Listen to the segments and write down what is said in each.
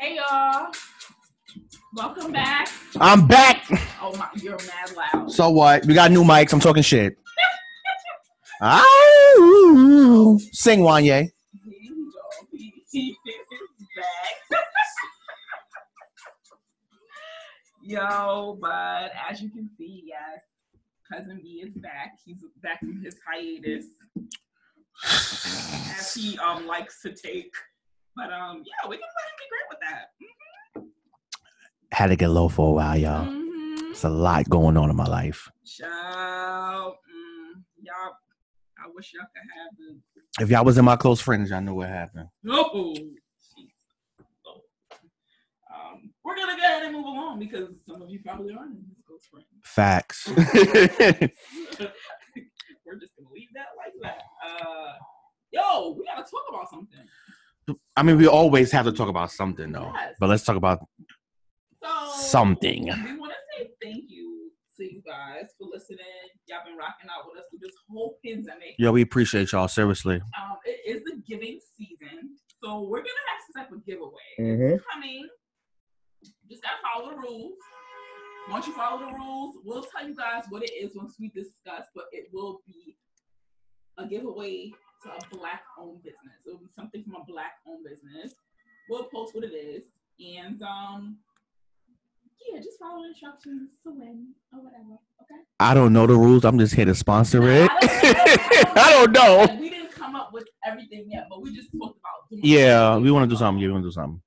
Hey y'all. Welcome back. I'm back. Oh my, you're mad loud. So what? We got new mics. I'm talking shit. Ow. Sing Wanye. Here you go. He, he is back. Yo, but as you can see, yes, cousin B is back. He's back from his hiatus, as he um likes to take. But um, yeah, we can let him be great with that. Had to get low for a while, y'all. Mm-hmm. It's a lot going on in my life. Child, mm, y'all. I wish y'all could have the If y'all was in my close friends, y'all know what happened. Oh. Um, we're gonna go ahead and move along because some of you probably aren't in his close friends. Facts. we're just gonna leave that like that. Uh, yo, we gotta talk about something. I mean, we always have to talk about something, though. Yes. But let's talk about So Something. We want to say thank you to you guys for listening. Y'all been rocking out with us through this whole pandemic. yo. We appreciate y'all seriously. Um, it is the giving season, so we're gonna have some type of giveaway. Mhm. Coming. Just gotta follow the rules. Once you follow the rules, we'll tell you guys what it is once we discuss, but it will be a giveaway to a black owned business. It will be something from a black owned business. We'll post what it is. And um yeah, just follow the instructions to win or whatever. Okay. I don't know the rules. I'm just here to sponsor it. I don't know. Like, we didn't come up with everything yet, but we just talked about doing Yeah, we want to do something. Yeah, we want to do something.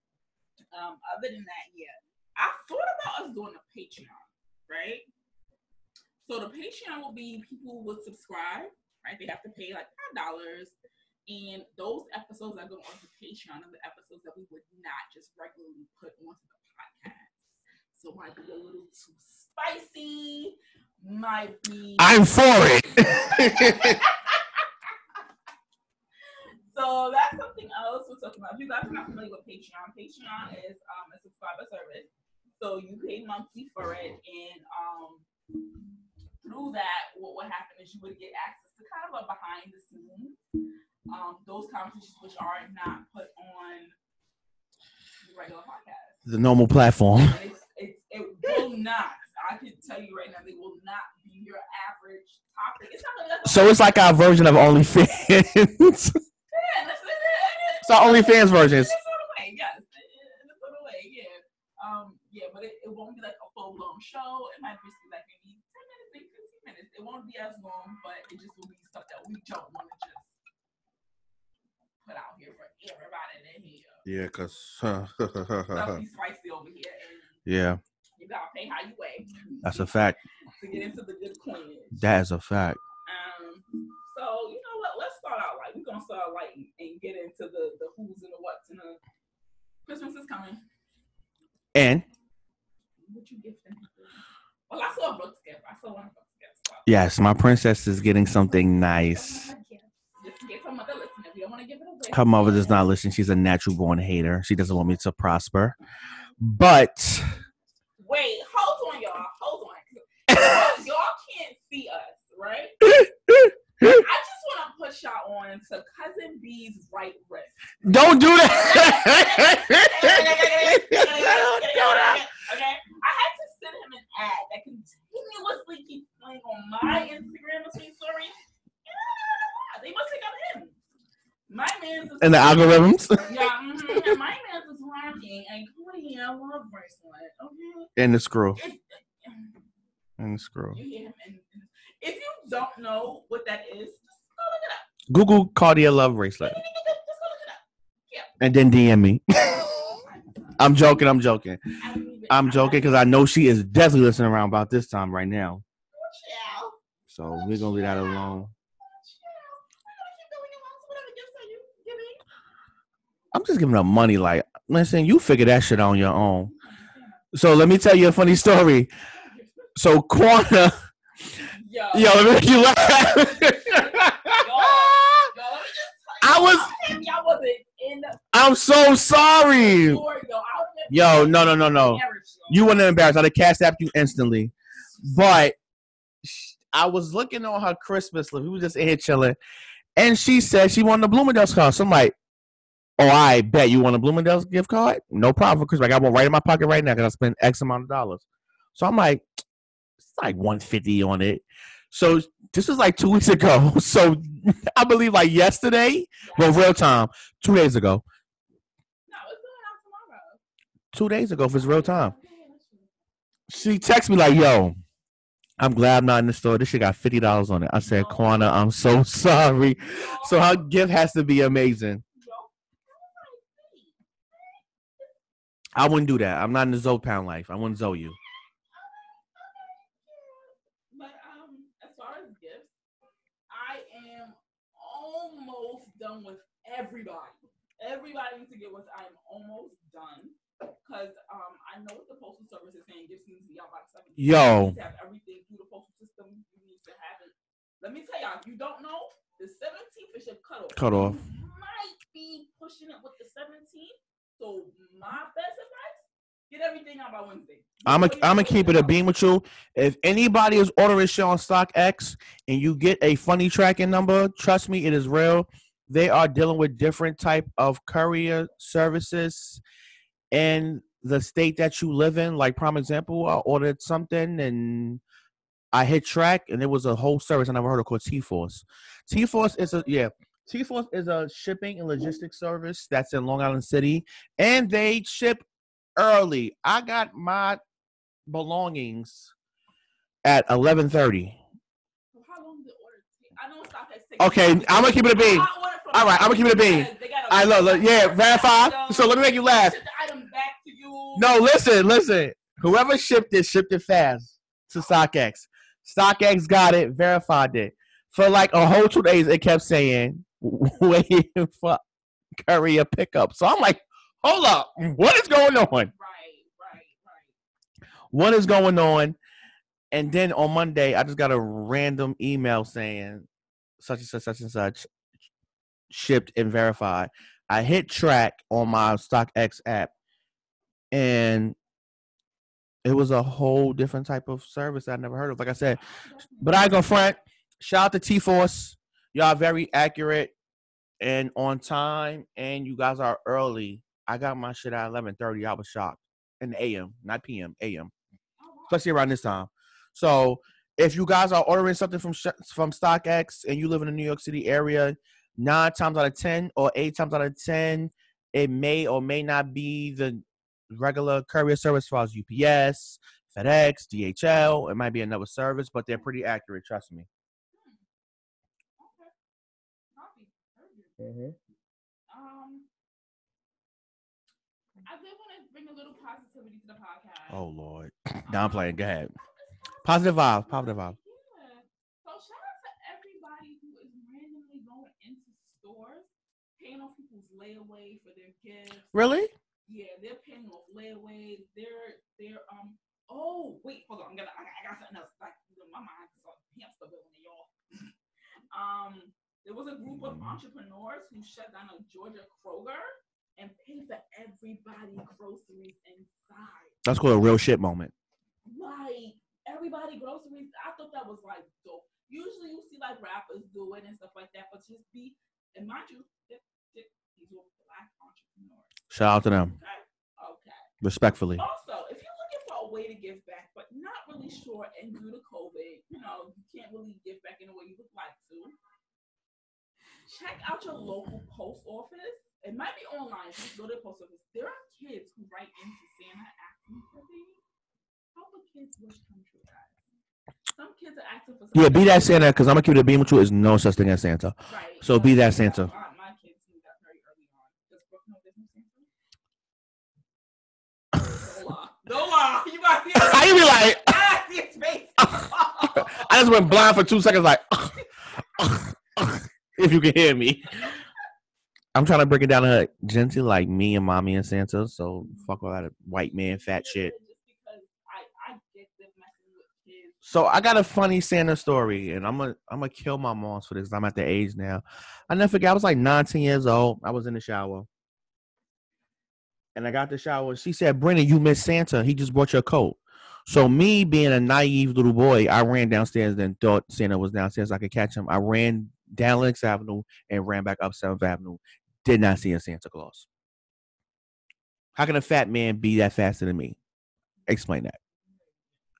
Um, other than that, yeah, I thought about us doing a Patreon, right? So the Patreon will be people who would subscribe, right? They have to pay like five dollars, and those episodes that go onto Patreon are the episodes that we would not just regularly put onto the podcast. So might be a little too spicy, might be. I'm for it. So that's something else we're talking about. If you guys are not familiar with Patreon, Patreon is um, a subscriber service. So you pay monthly for it, and um, through that, what would happen is you would get access to kind of a behind the scenes, um, those conversations which are not put on the regular podcast. the normal platform. It's, it's, it will not. I can tell you right now, they will not be your average topic. It's not like So it's like our version of OnlyFans. Yeah, that's it. it's our OnlyFans version. In a sort of way, yes. In a way, yeah. Um, yeah, but it, it won't be like a full blown show. It might be It won't be as long, but it just will be stuff that we don't want to just put out here for everybody to hear. Yeah, cause Stuff be spicy over here, and yeah, you gotta pay how you weigh that's a fact. to get into the good coinage. That is a fact. Um, so you know what? Let's start out like We're gonna start light and, and get into the the who's and the what's and the Christmas is coming. And What you gifting? Well, I saw a Brooke's gift. I saw one of. So. Yes, my princess is getting something nice. Just in case her mother listen. If you don't want to give it away. Her mother does not listen. She's a natural born hater. She doesn't want me to prosper. But Wait, hold on, y'all. Hold on. y'all, y'all can't see us, right? I just want to push y'all on to cousin B's right wrist. don't do that. don't do that. Okay, I had to send him an ad that continuously keeps playing on my Instagram and Sweet Stories. And I don't know why. They must have got him. My man's And the algorithms. Yeah, mhm, and my man's is rocking and a Cartier love bracelet. Okay, And the screw. It- And the screw. you. And, and if you don't know what that is, just go look it up. Google Cartier love bracelet. Just go look it up. And then DM me. I'm joking. I'm joking. I even- I'm joking because I know she is definitely listening around about this time right now. So we're gonna leave that alone. I'm just giving her money. Like, listen, you figure that shit on your own. So let me tell you a funny story. So Quana, Yo, yo, let me make you laugh. yo, let me just I was, y'all wasn't in the I'm so sorry. store, yo. I was Yo, no, no, no, no. You weren't embarrassed. I'd have cast after you instantly. But I was looking on her Christmas list. We were just in here chilling. And she said she wanted a Bloomingdale's car. So I'm like, Oh, I bet you want a Bloomingdale's gift card? No problem, Chris. I got one right in my pocket right now because I spent X amount of dollars. So I'm like, it's like 150 on it. So this was like two weeks ago. So I believe like yesterday, well, real time, two days ago. No, it's going out tomorrow. Two days ago, if it's real time. She texted me like, "Yo, I'm glad I'm not in the store. This shit got fifty dollars on it." I said, "Quana, I'm so sorry." So her gift has to be amazing. I wouldn't do that. I'm not in the Zoe pound life. I wouldn't Zoe you. But um, as far as gifts, I am almost done with everybody. Everybody needs to get with. I'm almost done because um, I know what the postal service is saying. Gifts need to be out by the 17th. Yo. You need to have everything through the postal system. You need to have it. Let me tell y'all, if you don't know, the 17th is your cutoff. Cutoff. You might be pushing it with the 17th. So my best advice: get everything out by Wednesday. I'm a, Before you I'm gonna keep it a beam with you. If anybody is ordering shit on StockX and you get a funny tracking number, trust me, it is real. They are dealing with different type of courier services in the state that you live in. Like prime example, I ordered something and I hit track and it was a whole service I never heard of called T Force. T Force is a yeah. T Force is a shipping and logistics service that's in Long Island City, and they ship early. I got my belongings at eleven thirty. So how long did the order take? I know StockX takes. Okay. I'ma keep it a bean. I ordered from All right, I'ma keep it a bean. I look, yeah, verify. So let me make you laugh. Ship the item back to you. No, listen, listen. Whoever shipped it, shipped it fast to StockX. StockX got it, verified it. For like a whole two days, it kept saying waiting for courier pickup. So I'm like, hold up, what is going on? Right, right, right. What is going on? And then on Monday, I just got a random email saying such and such, such and such shipped and verified. I hit track on my StockX app, and it was a whole different type of service I never heard of. Like I said, but I go front. Shout out to T Force. Y'all very accurate and on time, and you guys are early. I got my shit at eleven thirty. I was shocked. In AM, not PM, AM, especially around this time. So if you guys are ordering something from from StockX and you live in the New York City area, nine times out of ten or eight times out of ten, it may or may not be the regular courier service as far as UPS, FedEx, DHL. It might be another service, but they're pretty accurate. Trust me. Okay. Copy. Very good. Um, I did want to bring a little positivity to the podcast. Oh Lord, now I'm playing. Go ahead. Positive vibe. Positive vibe. Yeah. So shout out to everybody who is randomly going into stores, paying off people's layaway for their gifts. Really? Yeah, they're paying off layaways. They're they're um. Oh wait, hold on. I'm gonna. I, I got something else. Like my mind is on hamster wheel y'all. um, there was a group of entrepreneurs who shut down a Georgia Kroger and paid for everybody groceries inside. That's called a real shit moment. Like everybody groceries. I thought that was like dope. Usually you see like rappers do it and stuff like that, but just be and mind you, th- th- these were black entrepreneurs. Shout out to them, Okay. Okay. respectfully. Also, if you're looking for a way to give back, but not really sure, and due to COVID, you know, you can't really give back in the way you would like to, check out your local post office. It might be online. Just go to the post office. There are kids who write into Santa asking for things. How the kids wish come true, guys. Some kids are asking for Yeah, be that Santa, because I'm gonna keep it a beam with you. Is no such thing as Santa. Right. So be that Santa. My, my kids knew that very early on. Does Brooke know there's no Santa? Don't lie. Don't lie. You got to How you be like? I see his face. I just went blind for two seconds, like, if you can hear me. I'm trying to break it down to gently, like me and mommy and Santa. So fuck all that white man fat shit. Just because I, I get them messing with kids. So I got a funny Santa story, and I'm gonna I'm gonna kill my moms for this. I'm at the age now. I never forget. I was like 19 years old. I was in the shower, and I got the shower. She said, "Brennan, you miss Santa. He just brought your coat." So me being a naive little boy, I ran downstairs and thought Santa was downstairs. I could catch him. I ran down Lenox Avenue and ran back up Seventh Avenue. did not see a Santa Claus. How can a fat man be that faster than me? Explain that.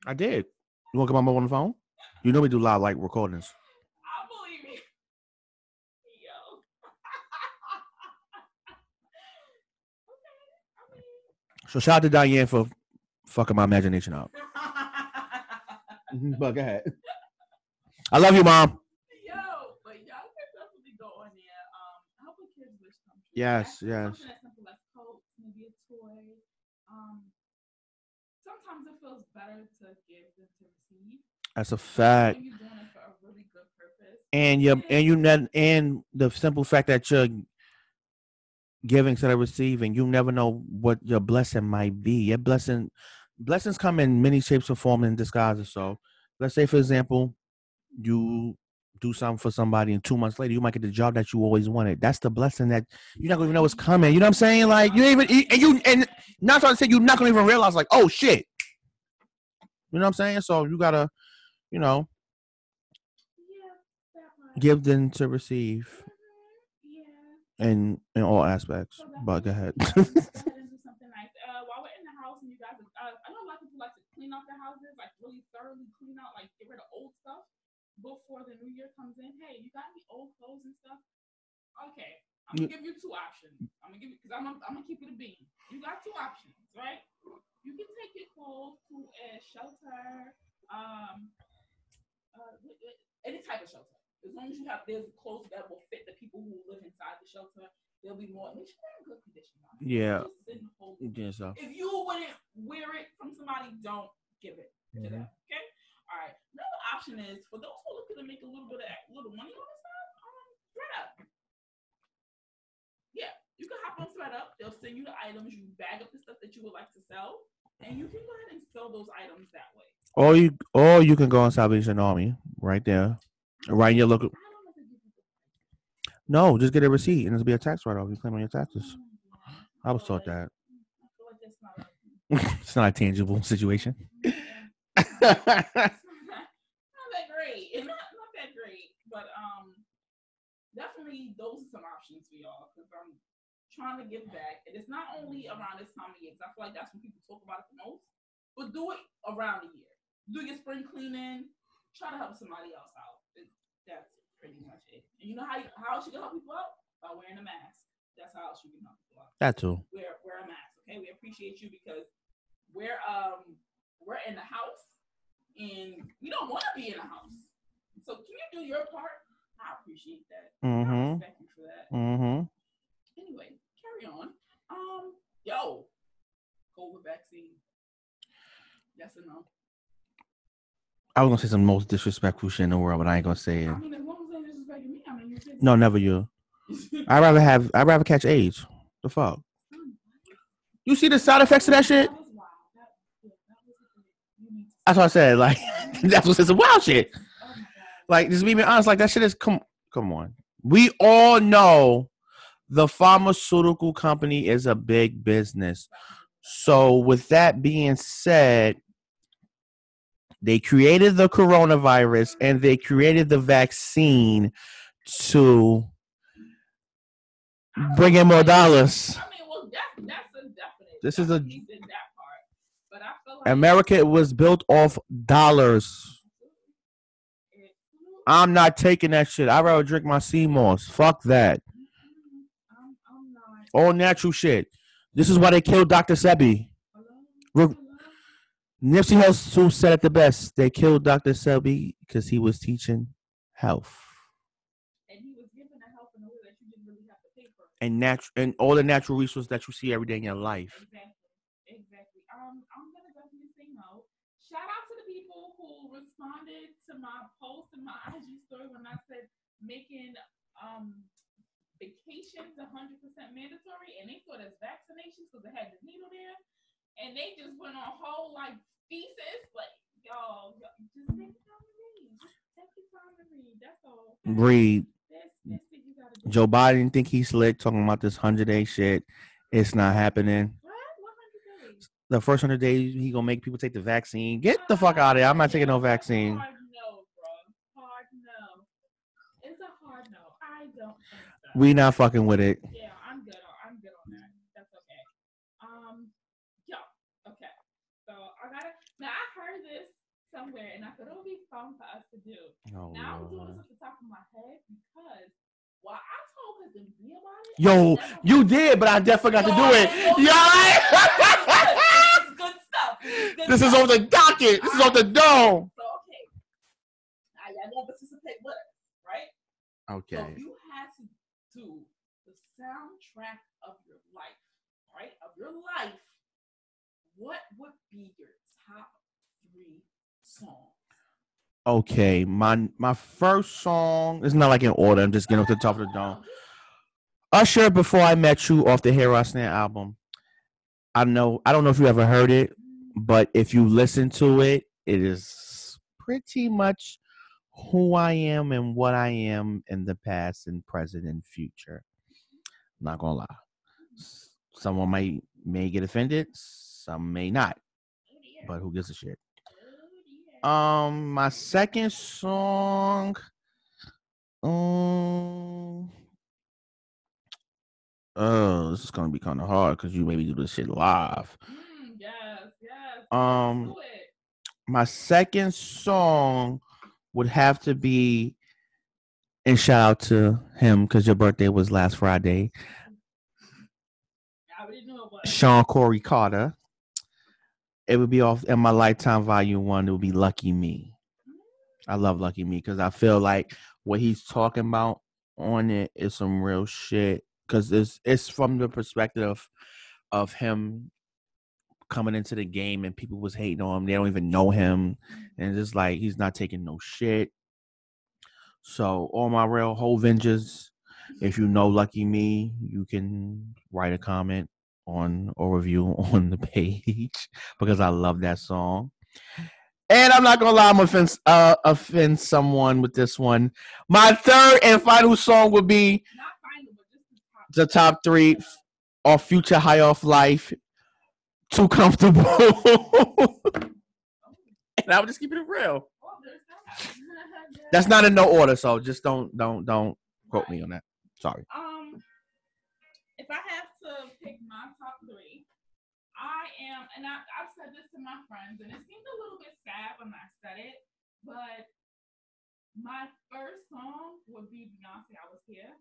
I did. You want to come on the phone? You know we do live like recordings. I believe it. Yo. okay. So shout out to Diane for fucking my imagination up. I mean. But go ahead. I love you, mom. Yo, but y'all can definitely go on there. Um, help a kid's wish come true. Yes, Ask yes. Something as simple maybe a toy. Um, sometimes it feels better to give than to receive. That's a fact. You're doing it for a really good purpose. And you and you ne- and the simple fact that you're giving instead of receiving, you never know what your blessing might be. Your blessing blessings come in many shapes or forms and disguises. So let's say for example, you do something for somebody and two months later you might get the job that you always wanted. That's the blessing that you're not gonna even know it's coming. You know what I'm saying? Like you even and you and not trying to say you're not gonna even realize like, oh shit. You know what I'm saying? So you gotta, you know, Yeah, that part. give then to receive. In in all aspects. But go ahead. go ahead and do something nice. Uh, while we're in the house and you guys, uh, I know a lot of people like to clean out their houses, like really thoroughly clean out, like get rid of old stuff before the new year comes in. Hey, you got any old clothes and stuff? Okay, I'm gonna give you two options. I'm gonna give you because I'm, gonna- I'm gonna keep it a bean. You got two options, right? You can take your clothes to a shelter, um, uh, any type of shelter. As long as you have there's clothes that will fit the people who live inside the shelter, there'll be more. Make sure they're in good condition. Yeah. Just sit and hold yeah, so If you wouldn't wear it from somebody, don't give it to them. Okay. All right. Another option is for those who are looking to make a little bit of a little money on the side, um, ThredUp. Yeah, you can hop on ThredUp. They'll send you the items. You bag up the stuff that you would like to sell, and you can go ahead and sell those items that way. or you or you can go on Salvation Army right there, right in your local. I don't know if they give you the No, just get a receipt and it'll be a tax write off. You claim on your taxes. I was taught that. I feel like that's not a- it's not a tangible situation. Not that great. Not not that great, but um definitely those are some options for y'all because I'm trying to give back. And it's not only around this time of year, 'cause I feel like that's when people talk about it the most, but do it around the year. Do your spring cleaning, try to help somebody else out. It, that's pretty much it. And you know how you, how else you can help people out? By wearing a mask. That's how else you can help people out That too. wear wear a mask. Okay, we appreciate you because we're um we're in the house and we don't want to be in the house. So can you do your part? I appreciate that. I Mm-hmm. respect you for that. Mm-hmm. Anyway, carry on. Um, yo, COVID vaccine. Yes or no? I was gonna say some most disrespectful shit in the world, but I ain't gonna say it. I mean, as long as they disrespecting me, I mean, No, never you. I'd rather have. I'd rather catch AIDS. The fuck. You see the side effects of that shit? That was wild. That, yeah, that was a good- you need to- That's what I said. Like that's what some wild shit. Like just being honest, like that shit is come come on. We all know the pharmaceutical company is a big business. So with that being said, they created the coronavirus and they created the vaccine to bring in more dollars. I mean, well, that's that's. This is a- piece in that part, but I feel like America was built off dollars. I'm not taking that shit. I'd rather drink my sea moss. Fuck that. All natural shit. This is why they killed Dr. Sebi. Re-? Nipsey Hussle said it the best. They killed Dr. Sebi because he was teaching health And natural and all the natural resources that you see every day in your life. Exactly. Um, I'm gonna definitely say no. Shout out to the people who responded to my post and my IG story when I said making um vacations 100% mandatory, and they thought it's vaccinations because they had the needle there, and they just went on whole like thesis, like y'all, y'all just take your time to read. Just take your time to read. That's all. Breed. This, this thing you gotta do. Joe Biden think he's slick talking about this hundred day shit. It's not happening the first hundred days he gonna make people take the vaccine. Get the fuck out of here! I'm not taking no vaccine. Hard no, bro. Hard no. It's a hard no. I don't. We not fucking with it. Yeah, I'm good. I'm good on that. That's okay. Um, yo, okay. So I gotta. Now I heard this somewhere, and I thought it would be fun for us to do. Oh, now I'm doing this off the top of my head because well, Yo, you did, but I definitely got to do it. Yo, yo is on the docket. This is on the dome. So okay, now y'all gonna participate with us, right? Okay. if you had to do the soundtrack of your life, right? Of your life, what would be your top three songs? Okay. My my first song. It's not like in order. I'm just getting off the top of the dome. Usher, before I met you, off the Here I Stand album. I know. I don't know if you ever heard it, but if you listen to it, it is pretty much who I am and what I am in the past and present and future. not gonna lie. Someone might may get offended, some may not, but who gives a shit? Um, my second song. Um. Oh, this is gonna be kind of hard because you maybe do this shit live. Um. My second song would have to be, and shout out to him because your birthday was last Friday. Shawn Corey Carter. It would be off in my lifetime volume one. It would be Lucky Me. I love Lucky Me because I feel like what he's talking about on it is some real shit. Because it's it's from the perspective of him coming into the game and people was hating on him. They don't even know him, and it's just like he's not taking no shit. So all my real whole vengeance. If you know Lucky Me, you can write a comment on or review on the page because I love that song. And I'm not gonna lie, I'm offend uh, offend someone with this one. My third and final song would be Not final, the top. the top three off Future High Off Life. Too comfortable. and I would just keep it real. There's that. That's not in no order, so just don't don't don't quote me on that. Sorry. Um, if I have to pick my top three, I am, and I, I've said this to my friends, and it seemed a little bit sad when I said it, but my first song would be Beyonce, I Was Here,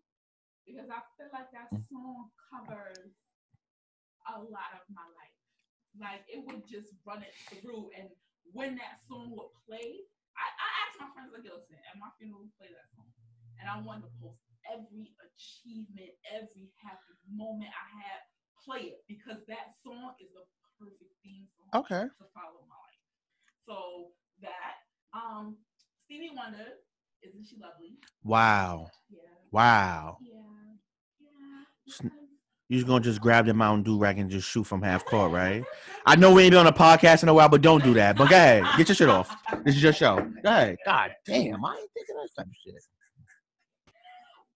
because I feel like that Mm. song covers a lot of my life. Like it would just run it through, and when that song would play, I, I asked my friends, like, listen, at my funeral, play that song. And I wanted to post every achievement, every happy moment I had, play it because that song is the perfect theme song Okay. to follow my life. So that, um, Stevie Wonder, isn't she lovely? Wow. Yeah, Wow. yeah, yeah. S- because- You just gonna just grab the Mountain Dew rack and just shoot from half court, right? I know we ain't been on a podcast in a while, but don't do that. But go ahead, get your shit off. This is your show. Go ahead. God damn, I ain't thinking that type of shit.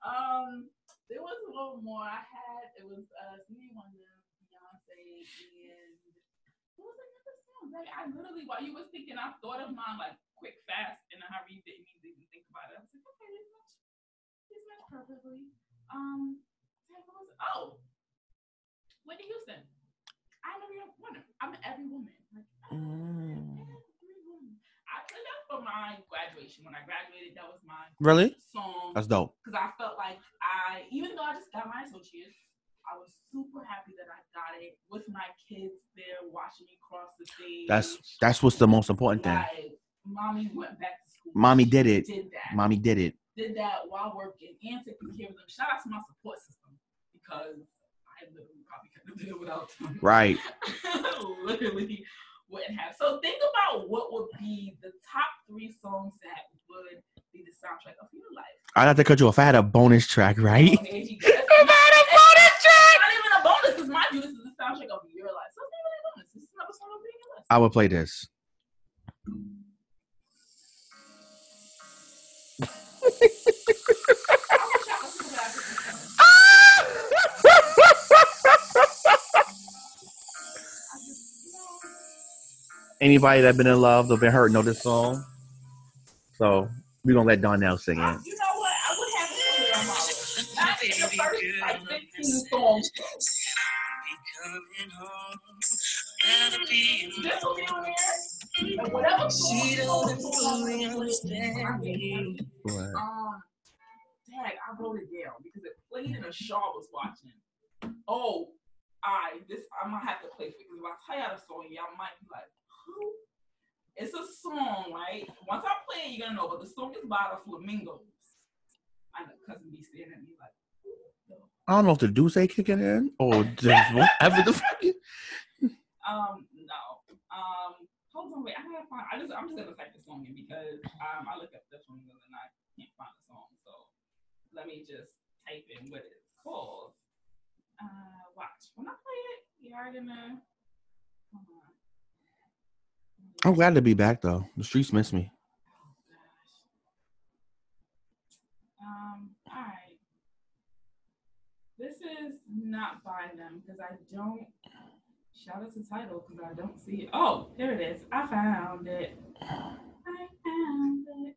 Um, there was a little more I had. It was uh Stevie Wonder, Beyonce, and what was another song? Like I literally, while you was thinking, I thought of mine like quick, fast, in a hurry. Didn't even think about it. I was like, okay, this match, this match perfectly. Um, was? Oh, Whitney Houston. I'm every woman. I'm every woman. Like Mm. every woman. I played that for my graduation. When I graduated, that was my Really? song That's dope. because I felt like I, even though I just got my associates, I was super happy that I got it with my kids there watching me cross the stage. That's that's what's the most important thing. like, mommy went back to school. Mommy did it. Did that. Mommy did it. did that while working and taking care of them. Shout out to my support system because I literally probably couldn't have did without them. Right. literally wouldn't have. So think about what would be the top three songs that would be the soundtrack of your life. I'd have to cut you off. I had a bonus track, right? Oh, okay, you go. That's not, it's not even a bonus because mind you, this is the soundtrack of your life. So it's not really a bonus. This is another song of your life. I would play this. Anybody that been in love or been hurt know this song. So we're gonna let Donnell sing I- it. you know what? I would have to put it on my list. Not in the first like 15 songs. Coming home, gotta This will be on there. And whatever She song- doesn't fully understand me. Right. Um, dang, I wrote it down because it played in a show I was watching. Oh, I this I might have to play for you because if I tell y'all the song, y'all might be like, who? It's a song, right? Once I play it, you're gonna know. But the song is by the Flamingos. I know cousin B staring at me like, I don't know if the Duce kicking in or just whatever the fuck. um, no. Um, hold on, wait. I gotta find. I just I'm just gonna type the song in because um I looked up the Flamingos and I can't find the song. So let me just type in what it's called. Uh, watch. When I play it, you are gonna. Hold on. I'm glad to be back though. The streets miss me. Oh. Um. All right. This is not by them because I don't. Shout out to title because I don't see it. Oh, there it is. I found it. I found it.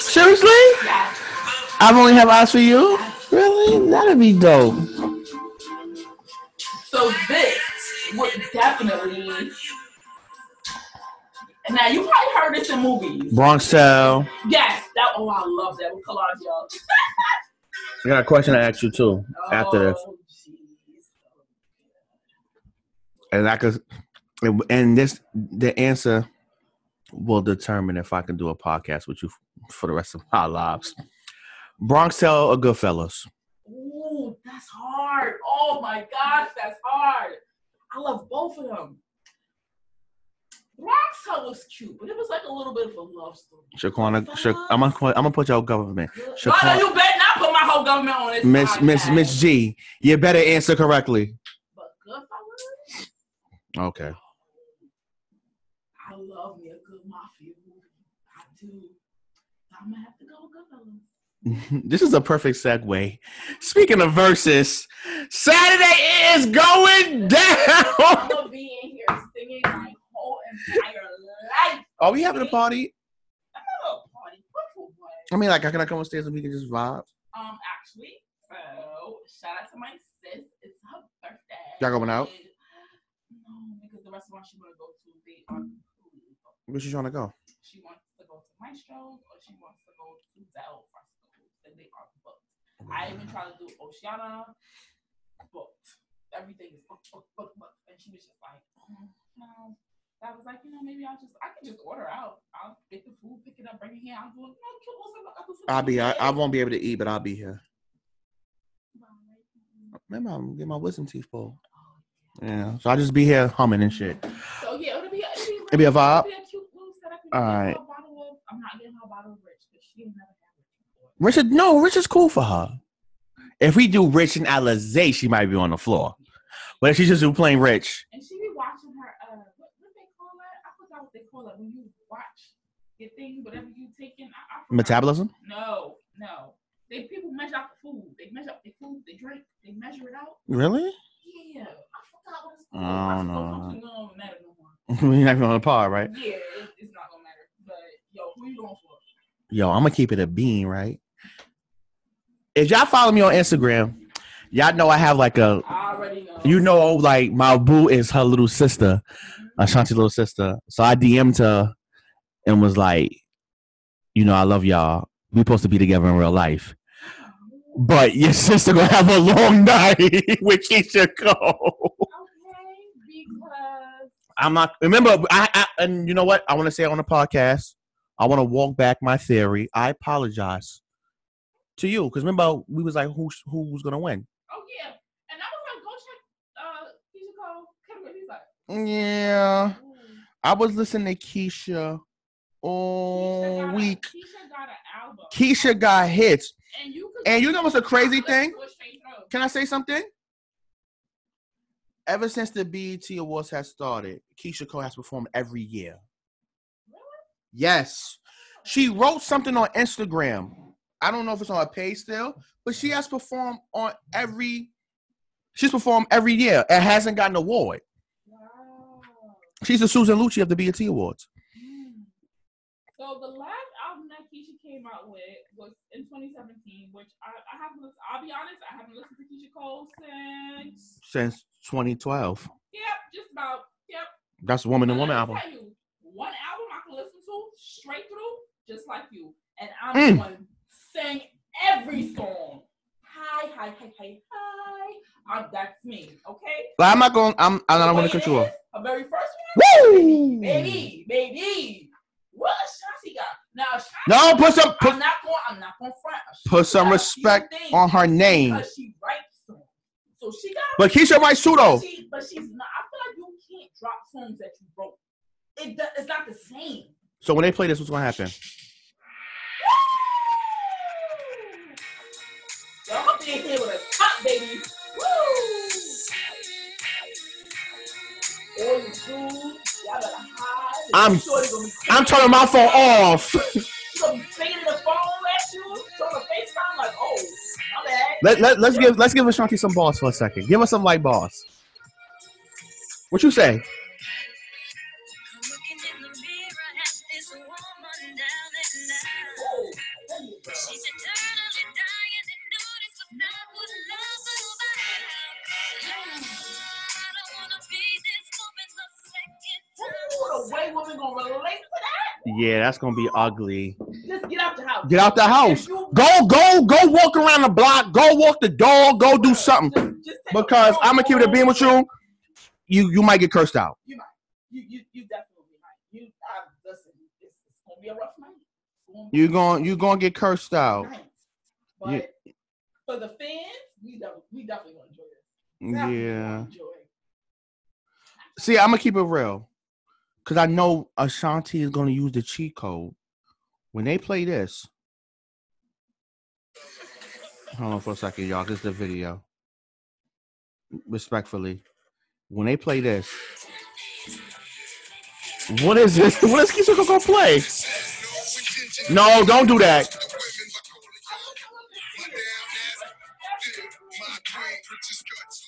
Seriously? Yeah. I've only have eyes for you. Really? That'd be dope. So this would definitely. Now you probably heard this in movies. Bronx Tale. Yes, that. Oh, I love that with Calogero. I got a question to ask you too. After this, Oh, and I could, and this the answer will determine if I can do a podcast with you for the rest of my lives. Bronx Tale or Goodfellas? Ooh, that's hard. Oh my gosh, that's hard. I love both of them. Bronx Tale was cute, but it was like a little bit of a love story. Shaquana, Sha, I'm gonna I'm gonna put your government. No, Shaquana- you better not put my whole government on this. Miss Miss. Miss G, you better answer correctly. But Goodfellas, Okay. I love me a good mafia movie. I do. I'm gonna have to go with Goodfellas. this is a perfect segue. Speaking of verses, Saturday is going down. be in here singing my whole entire life. Are we having a party? I'm a party. I mean, like, how can I come upstairs and we can just vibe? Um, actually, so shout out to my sis. It's her birthday. Y'all going out? No, because the restaurant she wanna go to, they are completely. Where you trying to go? She wants to go to Maestro's or she wants to go to Del Fresco, and they are booked. I even tried to do Oceana, booked. Everything is booked, booked, booked, booked. And she was just like, oh, no. I was like, you know, maybe I'll just, I can just order out. I'll get the food, pick it up, bring it here. I'll it. No, cute, what's up? I'll be. I. I won't be able to eat, but I'll be here. Oh, Remember, I'm getting my wisdom teeth pulled. Oh, yeah, so I'll just be here humming and shit. So yeah, it'll be, it'll be, It'll be a vibe? It'll be a cute little setup. All right. right. Bottle of, I'm not getting her a bottle of rich because she ain't never had rich before. Richard, no, Rich is cool for her. If we do Rich and Alizé, she might be on the floor. But if she just do plain Rich, And she be watching her, uh, what, what they call that? I forgot what they call it when you watch your thing, whatever you taking. I, I metabolism. No, no. They people measure out the food. They measure out the food. They drink. They measure it out. Really? Yeah, I forgot what it's called. I don't know. suppose it don't matter no more. We're not even on the par, right? Yeah, it, it's not gonna matter. But yo, who you going for? Yo, I'm gonna keep it a bean, right? If y'all follow me on Instagram, y'all know I have like a know. you know, like my boo is her little sister, Ashanti little sister. So I DM'd her and was like, you know, I love y'all. We supposed to be together in real life. But your sister gonna have a long night with Keyshia Cole. Okay, because I'm not remember I, I and you know what? I want to say on the podcast, I want to walk back my theory. I apologize to you because remember we was like who who was gonna win. oh yeah, and I was like, go check uh Keyshia Cole category. He's like, Yeah. ooh. I was listening to Keyshia Keyshia all got a- week. Keyshia got an album. Keyshia got hits. and you And you know what's a crazy thing? to it straight through. Can I say something? Ever since the BET Awards has started, Keyshia Cole has performed every year. Really? Yes. She wrote something on Instagram. I don't know if it's on her page still, but she has performed on every she's performed every year and hasn't gotten an award. Wow. She's the Susan Lucci of the BET Awards. Mm. So the last album that Keyshia came out with was in 2017, which I, I haven't. Listened, I'll be honest, I haven't listened to Keyshia Cole since. Since 2012. Yep, just about. Yep. That's a Woman And Woman album. you, one album I can listen to straight through, just like you, and I'm Mm. going to sing every song. Hi, hi, hi, hi, hi. Um, that's me, okay? But I'm not going. I'm. I'm not going to cut you off. Her very first one, Woo! baby, baby. What a Ashanti got? Now, No, put some put, I'm not going. I'm not going to front. put some Ashanti got a few respect on her name. because she writes songs. So she got. But Keyshia writes too though. She, but she's not. I feel like you can't drop songs that you wrote. It, it's not the same. So when they play this, what's gonna happen? So I'm in here with a top baby. Woo! All you dudes, y'all better hide. I'm- Shorty I'm turning my phone off. Gonna be singing the phone at you, FaceTime like, oh, my bad. Let, let, let's give let's give Ashanti some balls for a second. Give us some light balls. What you say? Time. Ooh, the way women gonna relate to that? Yeah, that's gonna be ugly. Just get out the house. Get out the house. You- Go go go walk around the block. Go walk the dog. Go do something. Just- just Because I'm gonna keep it a beam with you. You you might get cursed out. You might. You you you definitely might. You I listen. It's, it's gonna be a rough night. It's gonna You a going you gonna get cursed out. night. But You- for the fans, we definitely we definitely gonna enjoy this. Definitely Yeah. enjoy. See, I'm gonna keep it real, cause I know Ashanti is gonna use the cheat code when they play this. Hold on for a second, y'all. This is the video. Respectfully, when they play this, what is this? What is Keyshia gonna play? No, don't do that.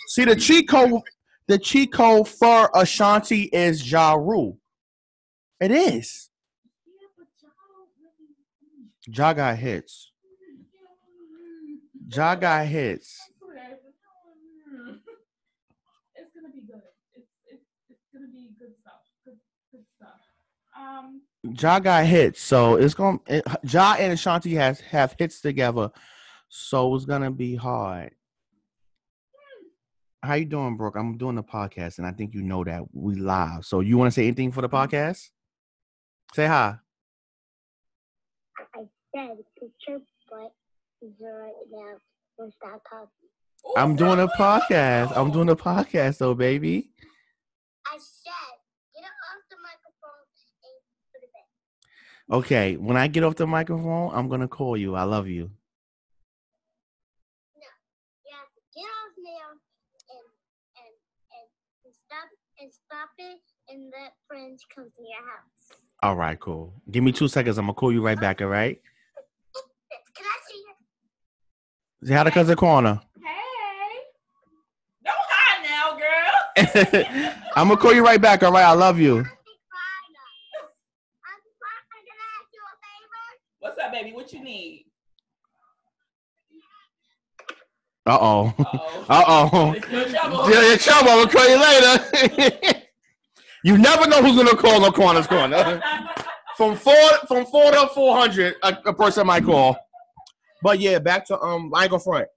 See the cheat code. The cheat code for Ashanti is Ja Rule. It is. Yeah, but y'all really. Ja got hits. Ja got hits. It's gonna be good. It's it's it's gonna be good stuff. Good good stuff. Um. Ja got hits, so it's gonna. It, ja and Ashanti has have hits together, so it's gonna be hard. How you doing, Brooke? I'm doing the podcast, and I think you know that we live. So you want to say anything for the podcast? Say hi. I said picture, but right now we're stop talking. I'm doing a podcast. I'm doing a podcast, though, baby. I said get off the microphone and put it back. Okay, when I get off the microphone, I'm gonna call you. I love you. No, you have to get off now and and and, and stop and stop it and let friends come to your house. All right, cool. Give me two seconds. I'm gonna call you right back. All right. Can I see you? Say hi to cousin Corner. Hey. Don't hide now, girl. I'm gonna call you right back. All right. I love you. I'm crying. I'm crying. Can I ask you a favor? What's up, baby? What you need? Uh oh. Uh-oh. Uh oh. You're in trouble. Yeah, you're trouble. I'm gonna call you later. you never know who's gonna call no Quana's Quorner. From four from four to four hundred, a, a person might call. But yeah, back to um, I ain't gonna front.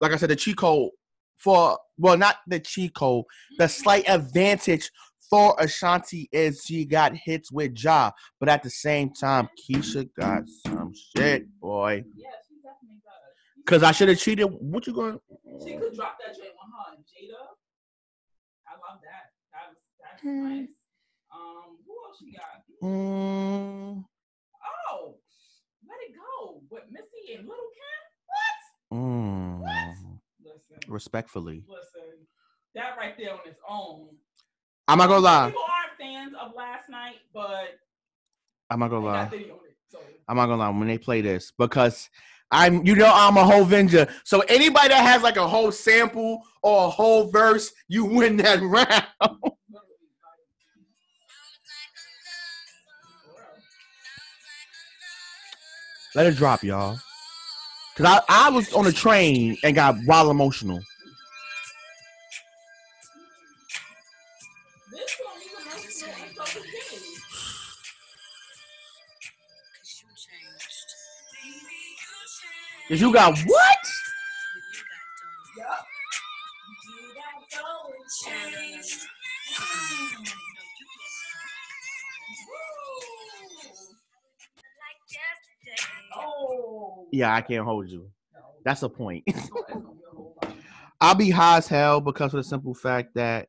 Like I said, the cheat code for well, not the cheat code, the slight advantage for Ashanti is she got hits with Ja, but at the same time, Keyshia got some shit, boy. Yeah, she definitely does. Cause I should have cheated. What you going? She could drop that joint with her Jada. I love that. That's that's nice. Um, who else she got? Mm, Oh, let it go with Missy and Lil' Kim. mm, Listen, respectfully, listen. That right there on its own. I'm not gonna lie. People aren't fans of last night, but I'm not gonna lie. got video on it. So I'm not gonna lie when they play this because I'm you know I'm a whole venger. So anybody that has like a whole sample or a whole verse, you win that round. Let it drop, y'all. Cause I, I was on a train and got wild emotional. This one is emotional and so is Kennedy. Cause you changed. Baby, you changed. Cause you got what? Yeah, I can't hold you. That's a point. It's gonna- it's gonna be a whole lot. I'll be high as hell because of the simple fact that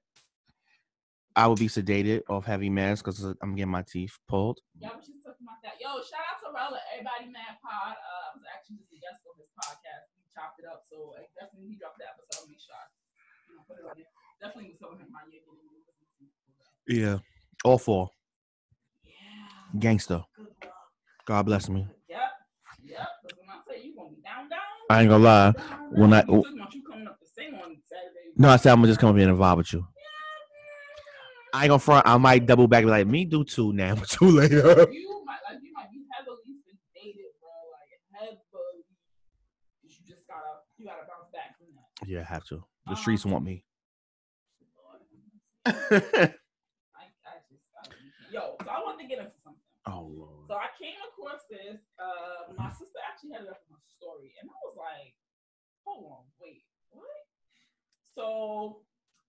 I will be sedated off heavy meds because I'm getting my teeth pulled. Y'all was just talking about that. Yo, shout out to Rella, Everybody Mad Pod. Uh, I was actually just a guest on his podcast. He chopped it up, so uh, definitely he dropped the episode. Make sure I, you know, put it on there. Definitely was telling him my year. Yeah. All four. Yeah. Gangster. God bless me. Yep. Yep. Because when I say you gonna be down, down. I ain't gonna lie. down, when down. I- You talking about you coming up to sing on Saturday. No, I said I'm gonna just come up here and vibe with you. I ain't gonna front. I might double back and be like, me do two now, two later. You might like you might be heavily sedated, bro. Like heavily. You just gotta you gotta bounce back from that. Yeah, I have to. The streets want me. I, I just, I, yo, so I wanted to get into something. oh lord. So I came across this. Uh, my sister actually had it up story, and I was like, "Hold on, wait, what?" So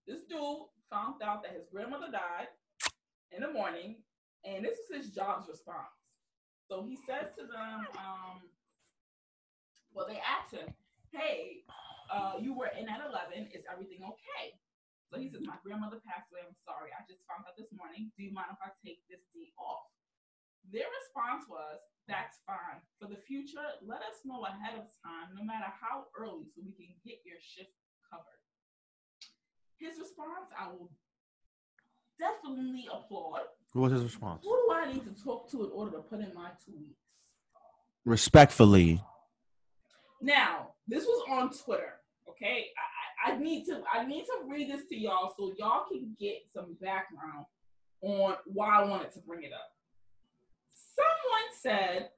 this dude found out that his grandmother died in the morning, and this is his job's response. So he says to them, um, "Well, they asked him, hey, uh, you were in at 11. Is everything okay?" So he says, "My grandmother passed away. I'm sorry. I just found out this morning. Do you mind if I take this day off?" Their response was, mm. That's fine. For the future, let us know ahead of time, no matter how early, so we can get your shift covered. His response, I will definitely applaud. What was his response? Who do I need to talk to in order to put in my two weeks? Respectfully. Now, this was on Twitter. Okay, I, I I need to I need to read this to y'all so y'all can get some background on why I wanted to bring it up. Said